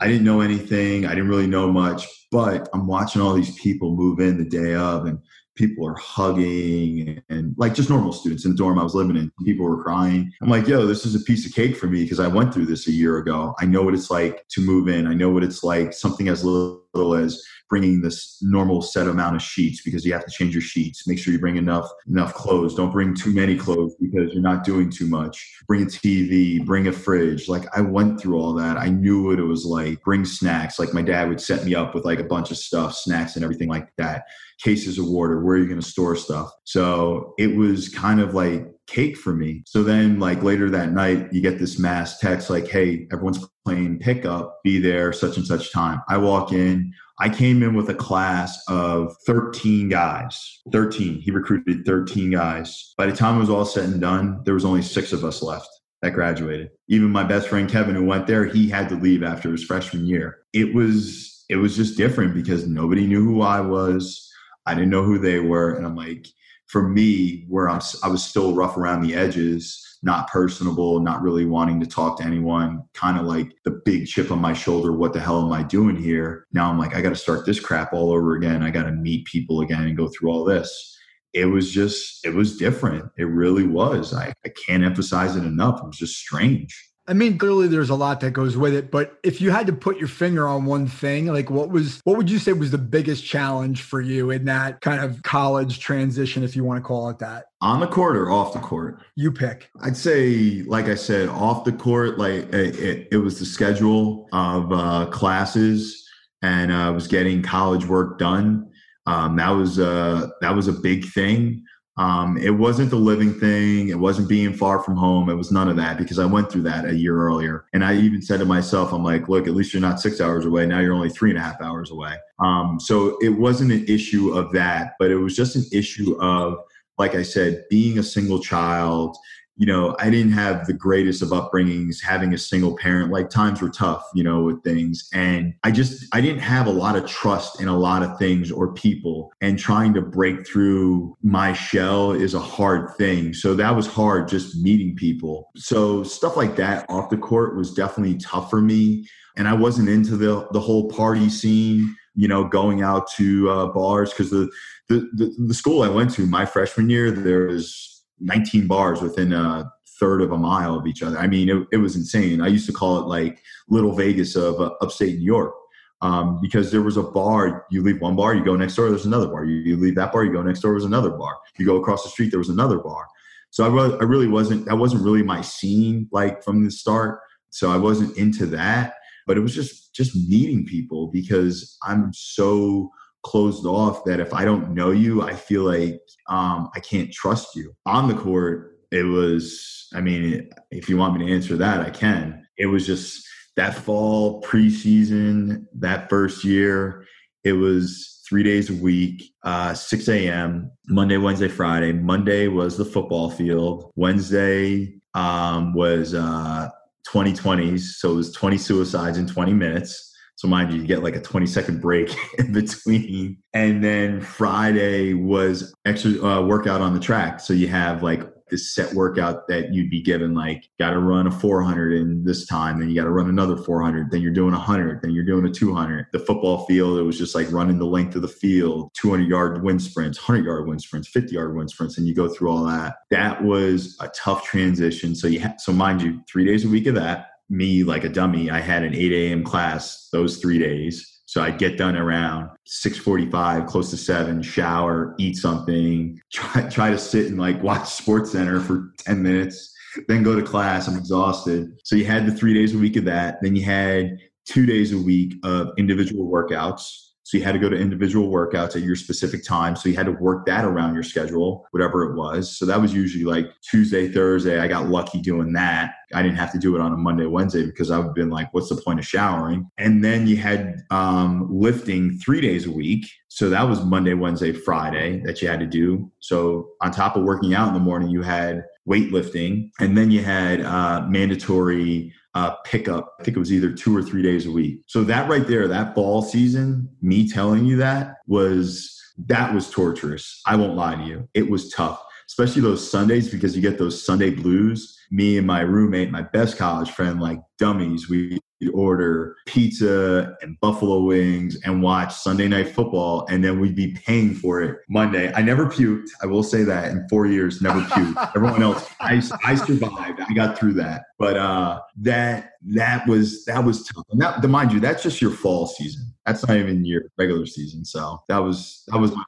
I didn't know anything. I didn't really know much, but I'm watching all these people move in the day of and people are hugging and, and like just normal students in the dorm I was living in. People were crying. I'm like, yo, this is a piece of cake for me because I went through this a year ago. I know what it's like to move in. I know what it's like something as little as bringing this normal set amount of sheets because you have to change your sheets. Make sure you bring enough enough clothes. Don't bring too many clothes because you're not doing too much. Bring a TV, bring a fridge. Like I went through all that. I knew what it was like. Bring snacks. Like my dad would set me up with like a bunch of stuff, snacks and everything like that. Cases of water. Where are you going to store stuff? So it was kind of like cake for me. So then, like later that night, you get this mass text like, "Hey, everyone's playing pickup. Be there such and such time." I walk in. I came in with a class of 13 guys. 13. He recruited 13 guys. By the time it was all said and done, there was only six of us left that graduated. Even my best friend Kevin, who went there, he had to leave after his freshman year. It was it was just different because nobody knew who I was. I didn't know who they were, and I'm like, for me, where I'm, I was still rough around the edges not personable, not really wanting to talk to anyone, kind of like the big chip on my shoulder. What the hell am I doing here? Now I'm like, I got to start this crap all over again. I got to meet people again and go through all this. It was just, it was different. It really was. I, I can't emphasize it enough. It was just strange. I mean, clearly there's a lot that goes with it, but if you had to put your finger on one thing, like what was what would you say was the biggest challenge for you in that kind of college transition, if you want to call it that? On the court or off the court? You pick. I'd say, like I said, off the court, like it, it was the schedule of uh, classes, and I uh, was getting college work done. Um, that was uh, that was a big thing. Um, it wasn't the living thing. It wasn't being far from home. It was none of that because I went through that a year earlier. And I even said to myself, I'm like, look, at least you're not six hours away. Now you're only three and a half hours away. Um, so it wasn't an issue of that, but it was just an issue of, like I said, being a single child you know, I didn't have the greatest of upbringings having a single parent. Like times were tough, you know, with things. And I just, I didn't have a lot of trust in a lot of things or people. And trying to break through my shell is a hard thing. So that was hard just meeting people. So stuff like that off the court was definitely tough for me. And I wasn't into the, the whole party scene you know, going out to uh, bars because the, the, the the school I went to my freshman year, there was 19 bars within a third of a mile of each other. I mean, it, it was insane. I used to call it like Little Vegas of uh, upstate New York. Um, because there was a bar, you leave one bar, you go next door, there's another bar. You, you leave that bar, you go next door, there's another bar. You go across the street, there was another bar. So I, re- I really wasn't, that wasn't really my scene like from the start. So I wasn't into that, but it was just, just meeting people because I'm so closed off that if I don't know you, I feel like um, I can't trust you. On the court, it was, I mean, if you want me to answer that, I can. It was just that fall preseason, that first year, it was three days a week, uh, 6 a.m., Monday, Wednesday, Friday. Monday was the football field. Wednesday um, was uh, 2020s. So it was 20 suicides in 20 minutes. So mind you, you get like a 20 second break in between. And then Friday was extra uh, workout on the track. So you have like this set workout that you'd be given, like got to run a 400 in this time, then you got to run another 400, then you're doing a 100, then you're doing a 200. The football field, it was just like running the length of the field, 200 yard wind sprints, 100 yard wind sprints, 50 yard wind sprints, and you go through all that. That was a tough transition. So you ha- so mind you, three days a week of that me like a dummy. I had an 8 a.m. class those three days. So I'd get done around 6:45, close to seven, shower, eat something, try try to sit and like watch Sports Center for 10 minutes, then go to class. I'm exhausted. So you had the three days a week of that. Then you had two days a week of individual workouts so you had to go to individual workouts at your specific time. So you had to work that around your schedule, whatever it was. So that was usually like Tuesday, Thursday. I got lucky doing that. I didn't have to do it on a Monday, Wednesday because I've been like, what's the point of showering? And then you had um, lifting three days a week. So that was Monday, Wednesday, Friday that you had to do. So on top of working out in the morning, you had weightlifting, and then you had uh, mandatory uh, pickup. I think it was either two or three days a week. So that right there, that fall season, me telling you that was that was torturous. I won't lie to you. It was tough, especially those Sundays because you get those Sunday blues. Me and my roommate, my best college friend, like dummies, we order pizza and buffalo wings and watch Sunday night football, and then we'd be paying for it Monday. I never puked. I will say that in four years, never puked. Everyone else, I, I survived. I got through that. But uh, that that was that was tough. And that, mind you, that's just your fall season. That's not even your regular season. So that was that was my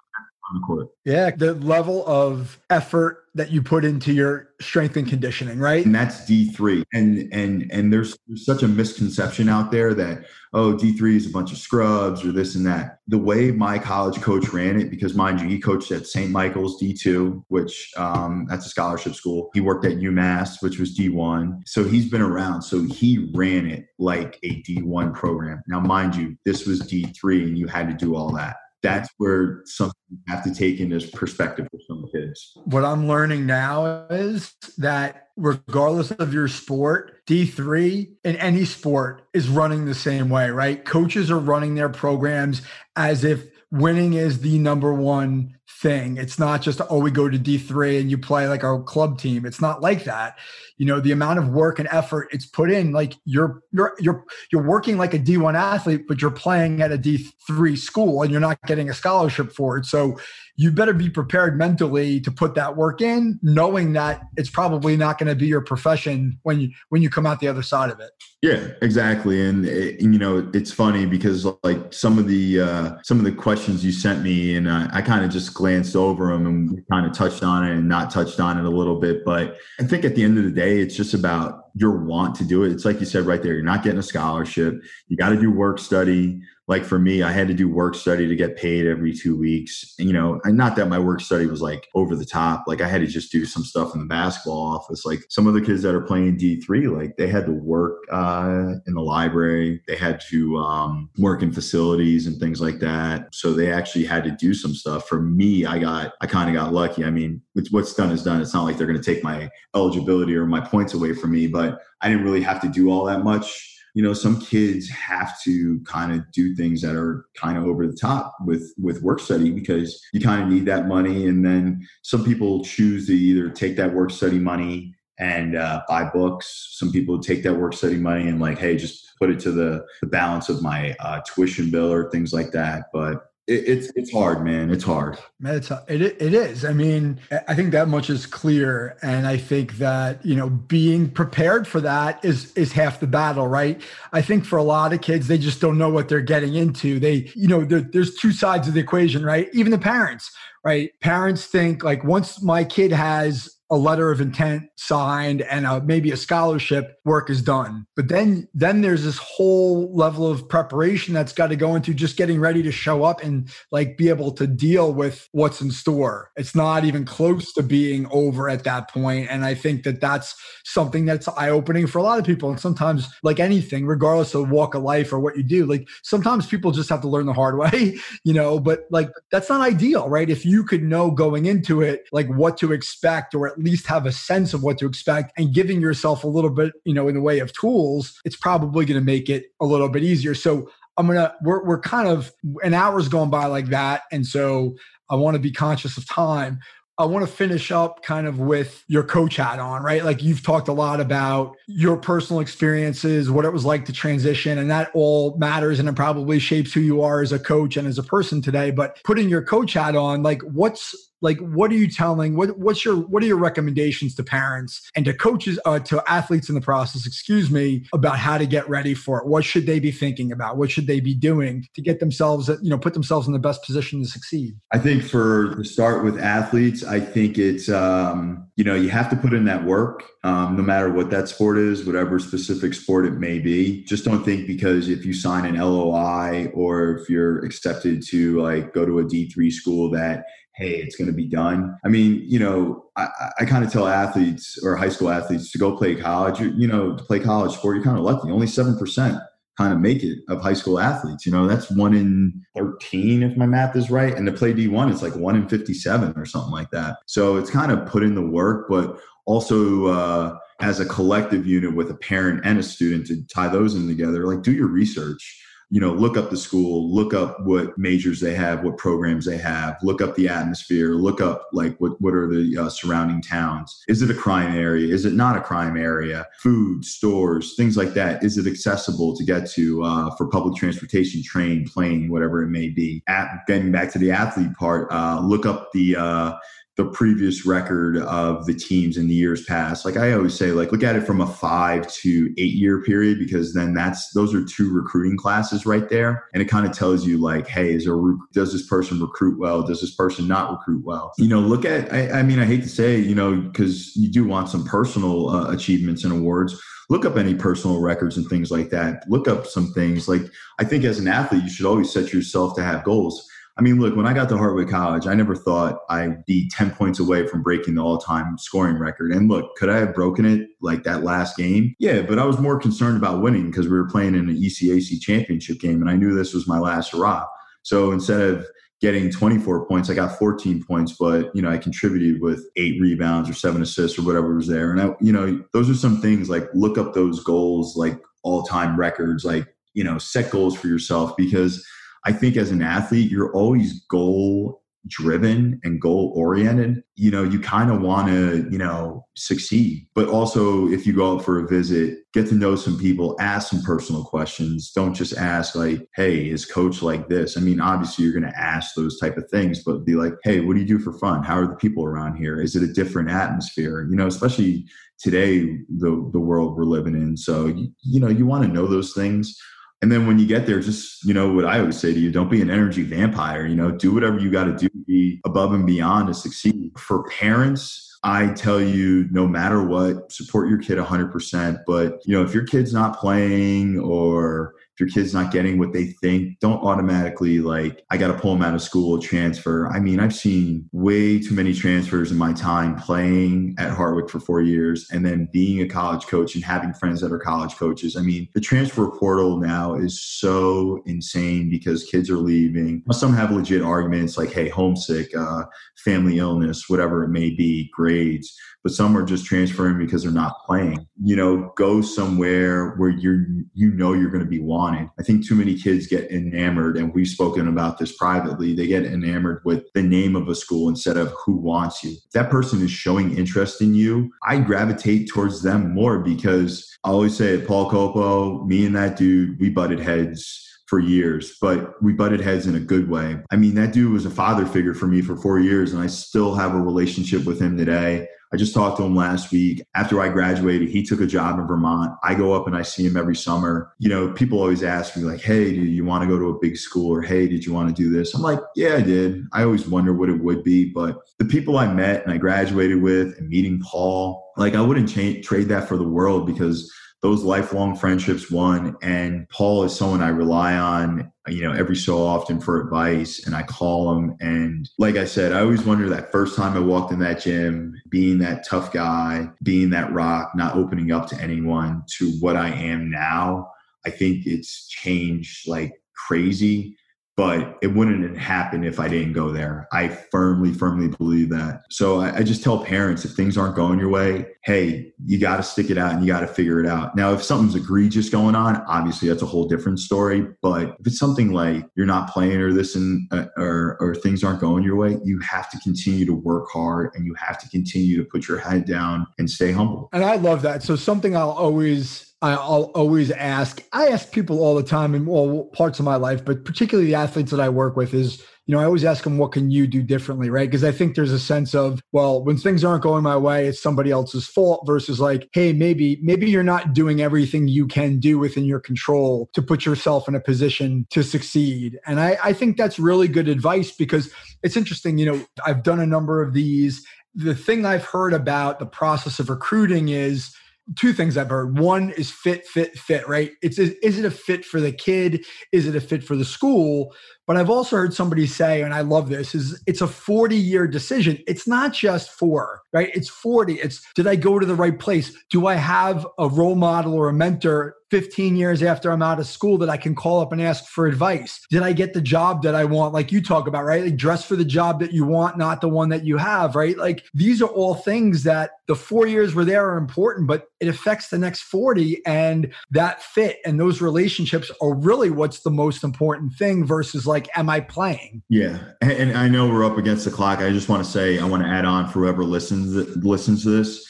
on the court. Yeah, the level of effort that you put into your strength and conditioning, right? And that's D3. And and and there's, there's such a misconception out there that oh, D3 is a bunch of scrubs or this and that. The way my college coach ran it, because mind you, he coached at St. Michael's D2, which um, that's a scholarship school. He worked at UMass, which was D1. So he's been around. So he ran it like a D1 program. Now, mind you, this was D3 and you had to do all that that's where something you have to take into perspective for some kids. What I'm learning now is that regardless of your sport, D3 in any sport is running the same way, right? Coaches are running their programs as if winning is the number one thing. It's not just, oh, we go to D3 and you play like our club team. It's not like that you know the amount of work and effort it's put in like you're you're you're you're working like a d1 athlete but you're playing at a d3 school and you're not getting a scholarship for it so you better be prepared mentally to put that work in knowing that it's probably not going to be your profession when you when you come out the other side of it yeah exactly and, and you know it's funny because like some of the uh, some of the questions you sent me and i, I kind of just glanced over them and kind of touched on it and not touched on it a little bit but i think at the end of the day it's just about your want to do it. It's like you said right there, you're not getting a scholarship. You got to do work study like for me, I had to do work study to get paid every two weeks. And, you know, and not that my work study was like over the top. Like I had to just do some stuff in the basketball office. Like some of the kids that are playing D3, like they had to work uh, in the library. They had to um, work in facilities and things like that. So they actually had to do some stuff. For me, I got, I kind of got lucky. I mean, what's done is done. It's not like they're going to take my eligibility or my points away from me, but I didn't really have to do all that much you know some kids have to kind of do things that are kind of over the top with with work study because you kind of need that money. And then some people choose to either take that work study money and uh, buy books. Some people take that work study money and like hey just put it to the, the balance of my uh, tuition bill or things like that. But it, it's it's hard, man. It's hard. It's it it is. I mean, I think that much is clear, and I think that you know being prepared for that is is half the battle, right? I think for a lot of kids, they just don't know what they're getting into. They, you know, there's two sides of the equation, right? Even the parents, right? Parents think like once my kid has a letter of intent signed and a, maybe a scholarship work is done. But then then there's this whole level of preparation that's got to go into just getting ready to show up and like be able to deal with what's in store. It's not even close to being over at that point and i think that that's something that's eye-opening for a lot of people. And sometimes like anything regardless of walk of life or what you do like sometimes people just have to learn the hard way you know? But like that's not ideal right? If you could know going into it like what to expect or at least have a sense of what to expect and giving yourself a little bit, you know, in the way of tools, it's probably going to make it a little bit easier. So I'm gonna we're we're kind of an hour's gone by like that, and so I want to be conscious of time. I want to finish up kind of with your coach hat on, right? Like you've talked a lot about your personal experiences, what it was like to transition, and that all matters and it probably shapes who you are as a coach and as a person today. But putting your coach hat on, like what's like what are you telling what what's your what are your recommendations to parents and to coaches uh, to athletes in the process excuse me about how to get ready for it? What should they be thinking about? What should they be doing to get themselves you know put themselves in the best position to succeed? I think for the start with athletes i think it's um, you know you have to put in that work um, no matter what that sport is whatever specific sport it may be. Just don't think because if you sign an loi or if you're accepted to like go to a d3 school that hey, it's going to be done. I mean, you know, I, I kind of tell athletes or high school athletes to go play college. You know, to play college sport, you're kind of lucky. Only seven percent kind of make it of high school athletes. You know, that's one in 13 if my math is right. And to play D1, it's like one in 57 or something like that. So it's kind of put in the work, but also uh, as a collective unit with a parent and a student to tie those in together, like do your research you know, look up the school, look up what majors they have, what programs they have, look up the atmosphere, look up like what what are the uh, surrounding towns. Is it a crime area? Is it not a crime area? Food, stores, things like that. Is it accessible to get to uh, for public transportation, train, plane, whatever it may be? At getting back to the athlete part, uh, look up the uh, the previous record of the teams in the years past. Like I always say, like look at it from a five to eight year period because then that's those are two recruiting classes right there, and it kind of tells you like, hey, is there does this person recruit well? Does this person not recruit well? You know, look at I, I mean, I hate to say, you know, because you do want some personal uh, achievements and awards. Look up any personal records and things like that. Look up some things like I think as an athlete, you should always set yourself to have goals I mean, look, when I got to Hartwick College, I never thought I'd be 10 points away from breaking the all time scoring record. And look, could I have broken it like that last game? Yeah, but I was more concerned about winning because we were playing in an ECAC championship game and I knew this was my last hurrah. So instead of getting 24 points, I got 14 points, but you know, I contributed with eight rebounds or seven assists or whatever was there. And I, you know, those are some things like look up those goals, like all time records, like, you know, set goals for yourself because I think as an athlete, you're always goal driven and goal oriented. You know, you kind of want to, you know, succeed. But also, if you go out for a visit, get to know some people, ask some personal questions. Don't just ask, like, hey, is coach like this? I mean, obviously, you're going to ask those type of things, but be like, hey, what do you do for fun? How are the people around here? Is it a different atmosphere? You know, especially today, the, the world we're living in. So, you, you know, you want to know those things and then when you get there, just, you know, what I always say to you, don't be an energy vampire, you know, do whatever you got to do to be above and beyond to succeed. For parents, I tell you, no matter what, support your kid 100%. But, you know, if your kid's not playing or if your kid's not getting what they think, don't automatically like, I got to pull them out of school, transfer. I mean, I've seen way too many transfers in my time playing at Hartwick for four years and then being a college coach and having friends that are college coaches. I mean, the transfer portal now is so insane because kids are leaving. Some have legit arguments like, hey, homesick, uh, family illness, whatever it may be, grades but some are just transferring because they're not playing. You know, go somewhere where you're you know you're going to be wanted. I think too many kids get enamored, and we've spoken about this privately. They get enamored with the name of a school instead of who wants you. If that person is showing interest in you, I gravitate towards them more because I always say Paul Culpo, me and that dude, we butted heads for years, but we butted heads in a good way. I mean, that dude was a father figure for me for four years, and I still have a relationship with him today. I just talked to him last week. After I graduated, he took a job in Vermont. I go up and I see him every summer. You know, people always ask me, like, hey, do you want to go to a big school? Or hey, did you want to do this? I'm like, yeah, I did. I always wonder what it would be. But the people I met and I graduated with and meeting Paul, like, I wouldn't change, trade that for the world because those lifelong friendships one and paul is someone i rely on you know every so often for advice and i call him. And like i said i always wonder that first time i walked in that gym being that tough guy being that rock not opening up to anyone to what i am now i think it's changed like crazy but it wouldn't have happened if I didn't go there. I firmly, firmly believe that. So I, I just tell parents if things aren't going your way, hey, you got to stick it out and you got to figure it out. Now, if something's egregious going on, obviously that's a whole different story. But if it's something like you're not playing or this and uh, or, or things aren't going your way, you have to continue to work hard and you have to continue to put your head down and stay humble. And I love that. So something I'll always I'll always ask. I ask people all the time in all parts of my life, but particularly the athletes that I work with is, you know, I always ask them, what can you do differently? Right. Because I think there's a sense of, well, when things aren't going my way, it's somebody else's fault versus like, hey, maybe, maybe you're not doing everything you can do within your control to put yourself in a position to succeed. And I, I think that's really good advice because it's interesting. You know, I've done a number of these. The thing I've heard about the process of recruiting is, two things I've heard. One is fit, fit, fit, right? It's is it a fit for the kid? Is it a fit for the school? But I've also heard somebody say, and I love this, is it's a 40 year decision. It's not just four, right? It's 40. It's did I go to the right place? Do I have a role model or a mentor 15 years after I'm out of school that I can call up and ask for advice? Did I get the job that I want? Like you talk about, right? Like dress for the job that you want, not the one that you have, right? Like these are all things that the four years were there are important, but it affects the next 40 and that fit and those relationships are really what's the most important thing versus like, am I playing? Yeah. And I know we're up against the clock. I just want to say, I want to add on for whoever listens, listens to this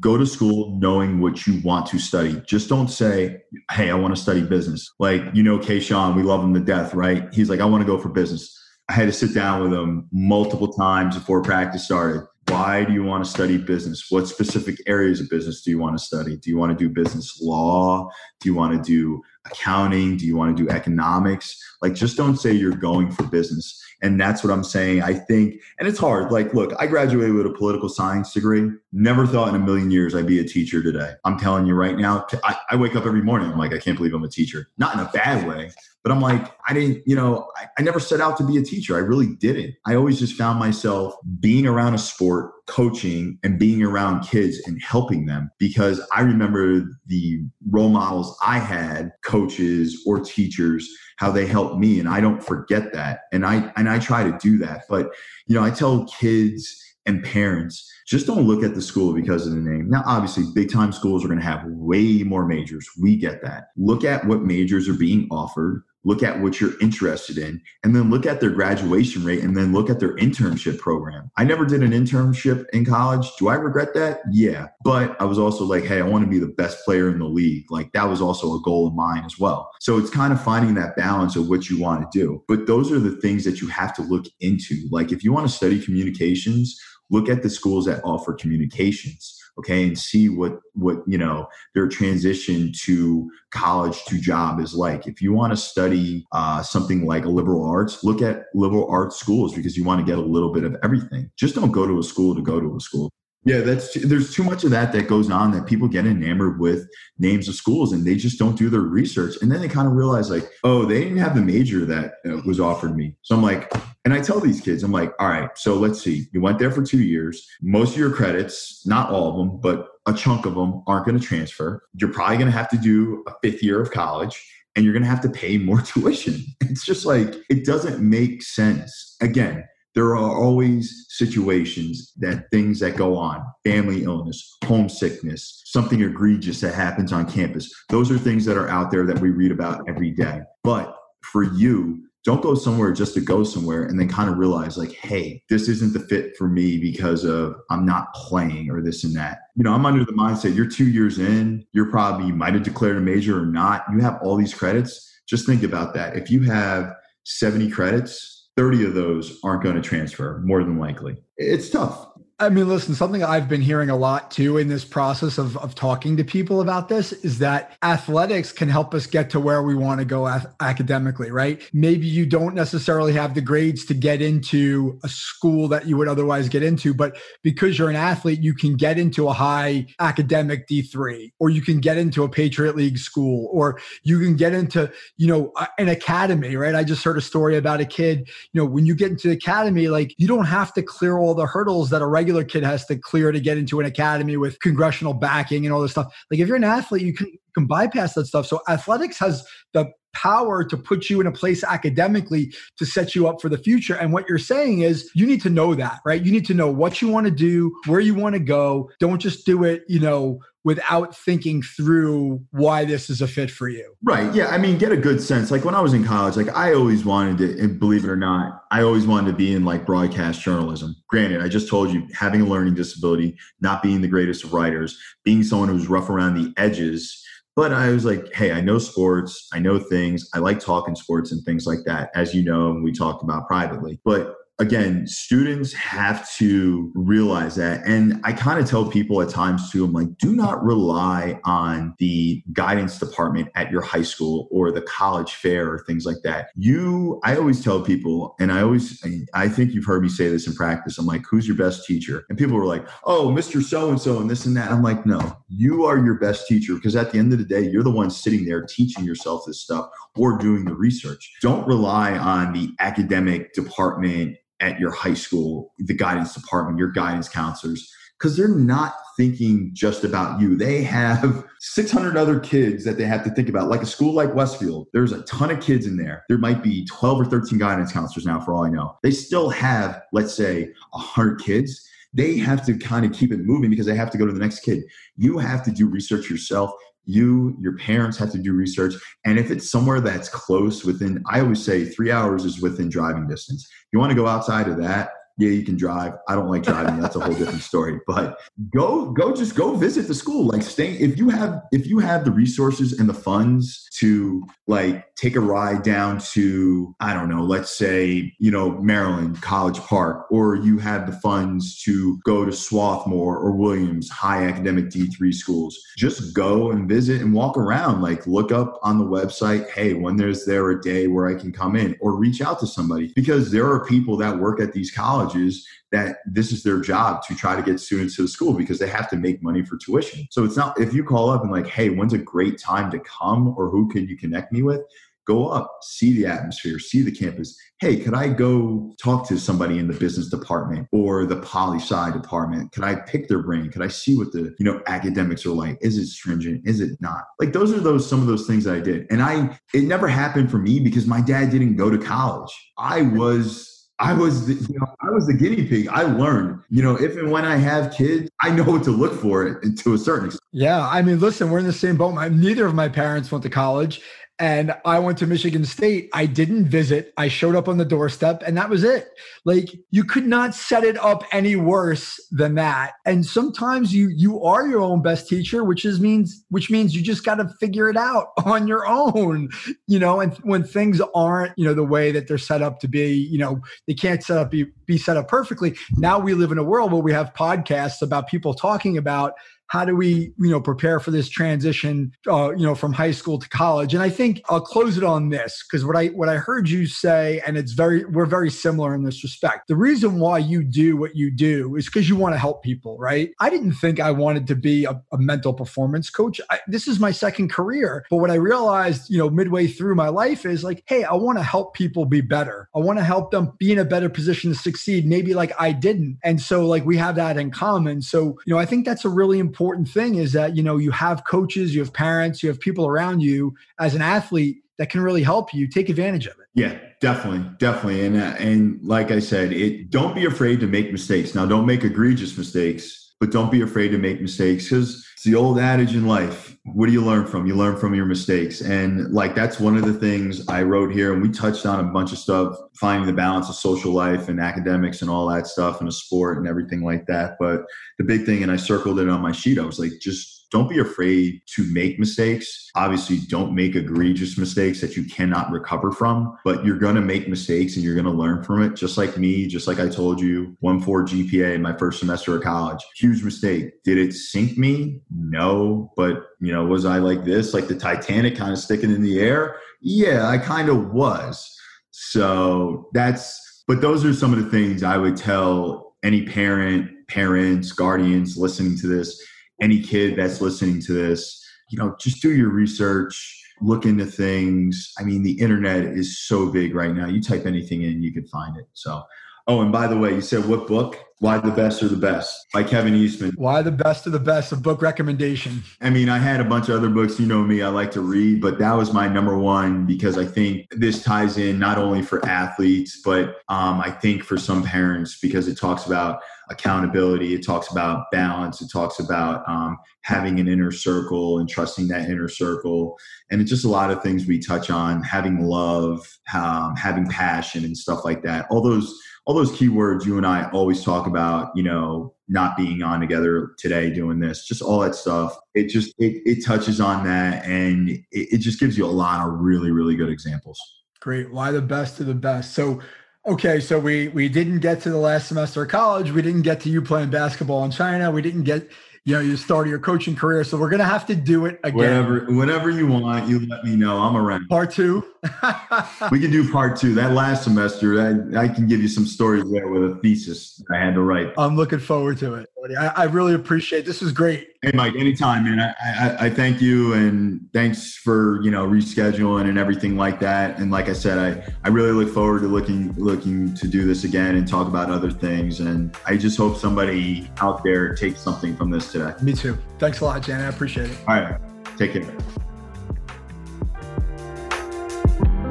go to school knowing what you want to study. Just don't say, hey, I want to study business. Like, you know, Kayshawn, we love him to death, right? He's like, I want to go for business. I had to sit down with him multiple times before practice started. Why do you want to study business? What specific areas of business do you want to study? Do you want to do business law? Do you want to do accounting? Do you want to do economics? Like, just don't say you're going for business. And that's what I'm saying. I think, and it's hard. Like, look, I graduated with a political science degree. Never thought in a million years I'd be a teacher today. I'm telling you right now, I, I wake up every morning. I'm like, I can't believe I'm a teacher. Not in a bad way, but I'm like, I didn't, you know, I, I, never set out to be a teacher. I really didn't. I always just found myself being around a sport, coaching, and being around kids and helping them because I remember the role models I had, coaches or teachers, how they helped me. And I don't forget that. And I and I try to do that. But you know, I tell kids and parents just don't look at the school because of the name. Now, obviously, big time schools are going to have way more majors. We get that. Look at what majors are being offered look at what you're interested in, and then look at their graduation rate and then look at their internship program. I never did an internship in college. Do I regret that? Yeah. But I was also like, hey, I want to be the best player in the league. Like that was also a goal of mine as well. So it's kind of finding that balance of what you want to do. But those are the things that you have to look into. Like if you want to study communications, look at the schools that offer communications okay and see what what you know their transition to college to job is like. If you want to study uh, something like a liberal arts look at liberal arts schools because you want to get a little bit of everything. Just don't go to a school to go to a school Yeah, that's there's too much of that that goes on that people get enamored with names of schools and they just don't do their research and then they kind of realize like, oh, they didn't have the major that uh, was offered me. So I'm like, and I tell these kids, I'm like, all right, so let's see. You went there for two years. Most of your credits, not all of them, but a chunk of them aren't going to transfer. You're probably going to have to do a fifth year of college and you're going to have to pay more tuition. It's just like, it doesn't make sense. Again, there are always situations that things that go on family illness homesickness something egregious that happens on campus. Those are things that are out there that we read about every day. But for you don't go somewhere just to go somewhere and then kind of realize like hey this isn't the fit for me because of i'm not playing or this and that. You know i'm under the mindset you're two years in you're probably you might have declared a major or not. You have all these credits. Just think about that. If you have 70 credits 30 of those aren't going to transfer more than likely. It's tough I mean, listen, something I've been hearing a lot too in this process of, of talking to people about this is that athletics can help us get to where we want to go ath- academically, right? Maybe you don't necessarily have the grades to get into a school that you would otherwise get into, but because you're an athlete, you can get into a high academic D3, or you can get into a Patriot League school, or you can get into, you know, an academy, right? I just heard a story about a kid, you know, when you get into the academy, like you don't have to clear all the hurdles that a regular kid has to clear to get into an academy with congressional backing and all this stuff. Like if you're an athlete, you can, you can bypass that stuff. So athletics has the power to put you in a place academically to set you up for the future. And what you're saying is you need to know that, right? You need to know what you want to do, where you want to go. Don't just do it, you know, without thinking through why this is a fit for you. Right. Yeah. I mean, get a good sense. Like when I was in college, like I always wanted to, and believe it or not, I always wanted to be in like broadcast journalism. Granted, I just told you having a learning disability, not being the greatest of writers, being someone who's rough around the edges. But I was like, hey, I know sports, I know things, I like talking sports and things like that, as you know, and we talked about privately. But again, students have to realize that. And I kind of tell people at times too, I'm like, do not rely on the guidance department at your high school or the college fair or things like that. You, I always tell people, and I always, I think you've heard me say this in practice. I'm like, who's your best teacher? And people are like, oh, Mr. So and so and this and that. I'm like, no, you are your best teacher because at the end of the day, you're the one sitting there teaching yourself this stuff or doing the research. Don't rely on the academic department at your high school, the guidance department, your guidance counselors, because they're not thinking just about you. They have 600 other kids that they have to think about. Like a school like Westfield, there's a ton of kids in there. There might be 12 or 13 guidance counselors now, for all I know. They still have, let's say, 100 kids. They have to kind of keep it moving because they have to go to the next kid. You have to do research yourself you your parents have to do research. And if it's somewhere that's close within i always say three hours is within driving distance. You want to go outside of that yeah, you can drive. I don't like driving. That's a whole different story. But go, go, just go visit the school. Like stay if you have if you have the resources and the funds to like take a ride down to I don't know, let's say you know Maryland College Park, or you have the funds to go to Swarthmore or Williams, high academic D three schools. Just go and visit and walk around. Like look up on the website. Hey, when there's there a day where I can come in, or reach out to somebody because there are people that work at these colleges colleges that this is their job to try to get students to the school because they have to make money for tuition. So it's not if you call up and like, hey, when's a great time to come or who could you connect me with? Go up, see the atmosphere, see the campus. Hey, could I go talk to somebody in the business department or the poli sci department? Could I pick their brain? Could I see what the you know academics are like? Is it stringent? Is it not? Like those are those some of those things that I did. And I it never happened for me because my dad didn't go to college. I was I was, the, you know, I was the guinea pig. I learned, you know, if and when I have kids, I know what to look for it to a certain extent. Yeah, I mean, listen, we're in the same boat. My, neither of my parents went to college, and I went to Michigan State. I didn't visit. I showed up on the doorstep and that was it. Like you could not set it up any worse than that. And sometimes you you are your own best teacher, which is means which means you just got to figure it out on your own. You know, and when things aren't, you know, the way that they're set up to be, you know, they can't set up be, be set up perfectly. Now we live in a world where we have podcasts about people talking about how do we, you know, prepare for this transition, uh, you know, from high school to college? And I think I'll close it on this because what I what I heard you say, and it's very we're very similar in this respect. The reason why you do what you do is because you want to help people, right? I didn't think I wanted to be a, a mental performance coach. I, this is my second career, but what I realized, you know, midway through my life is like, hey, I want to help people be better. I want to help them be in a better position to succeed. Maybe like I didn't, and so like we have that in common. So you know, I think that's a really important thing is that you know you have coaches, you have parents, you have people around you as an athlete that can really help you take advantage of it. Yeah, definitely, definitely, and uh, and like I said, it don't be afraid to make mistakes. Now, don't make egregious mistakes, but don't be afraid to make mistakes because it's the old adage in life. What do you learn from? You learn from your mistakes, and like that's one of the things I wrote here, and we touched on a bunch of stuff, finding the balance of social life and academics and all that stuff, and a sport and everything like that. But the big thing, and I circled it on my sheet. I was like, just don't be afraid to make mistakes. Obviously, don't make egregious mistakes that you cannot recover from, but you're going to make mistakes and you're going to learn from it. Just like me, just like I told you, 1 4 GPA in my first semester of college. Huge mistake. Did it sink me? No. But, you know, was I like this, like the Titanic kind of sticking in the air? Yeah, I kind of was. So that's, but those are some of the things I would tell any parent, parents, guardians listening to this any kid that's listening to this, you know, just do your research, look into things. I mean, the internet is so big right now. You type anything in, you can find it. So, oh, and by the way, you said what book? Why the Best Are the Best by Kevin Eastman. Why the Best of the Best, a book recommendation. I mean, I had a bunch of other books, you know me, I like to read, but that was my number one because I think this ties in not only for athletes, but um, I think for some parents because it talks about accountability, it talks about balance, it talks about um, having an inner circle and trusting that inner circle. And it's just a lot of things we touch on having love, um, having passion, and stuff like that. All those all those keywords you and I always talk about, you know, not being on together today, doing this, just all that stuff. It just it, it touches on that, and it, it just gives you a lot of really really good examples. Great. Why the best of the best? So okay, so we we didn't get to the last semester of college. We didn't get to you playing basketball in China. We didn't get you know you started your coaching career. So we're gonna have to do it again. Whenever whenever you want, you let me know. I'm around. Part two. we can do part two. That last semester, I, I can give you some stories there with a thesis I had to write. I'm looking forward to it. I, I really appreciate. This is great. Hey, Mike, anytime, man. I, I, I, thank you and thanks for you know rescheduling and everything like that. And like I said, I, I really look forward to looking looking to do this again and talk about other things. And I just hope somebody out there takes something from this today. Me too. Thanks a lot, Jan. I appreciate it. All right, take care.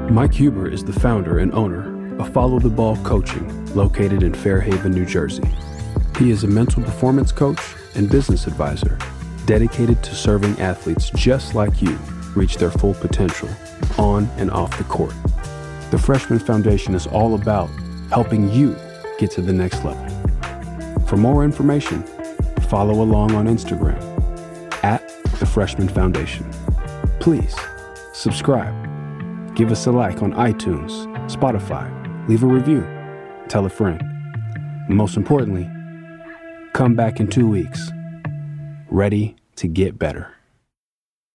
Mike Huber is the founder and owner of Follow the Ball Coaching, located in Fairhaven, New Jersey. He is a mental performance coach and business advisor dedicated to serving athletes just like you reach their full potential on and off the court. The Freshman Foundation is all about helping you get to the next level. For more information, follow along on Instagram at the Freshman Foundation. Please subscribe Give us a like on iTunes, Spotify, leave a review, tell a friend. most importantly, come back in two weeks, ready to get better.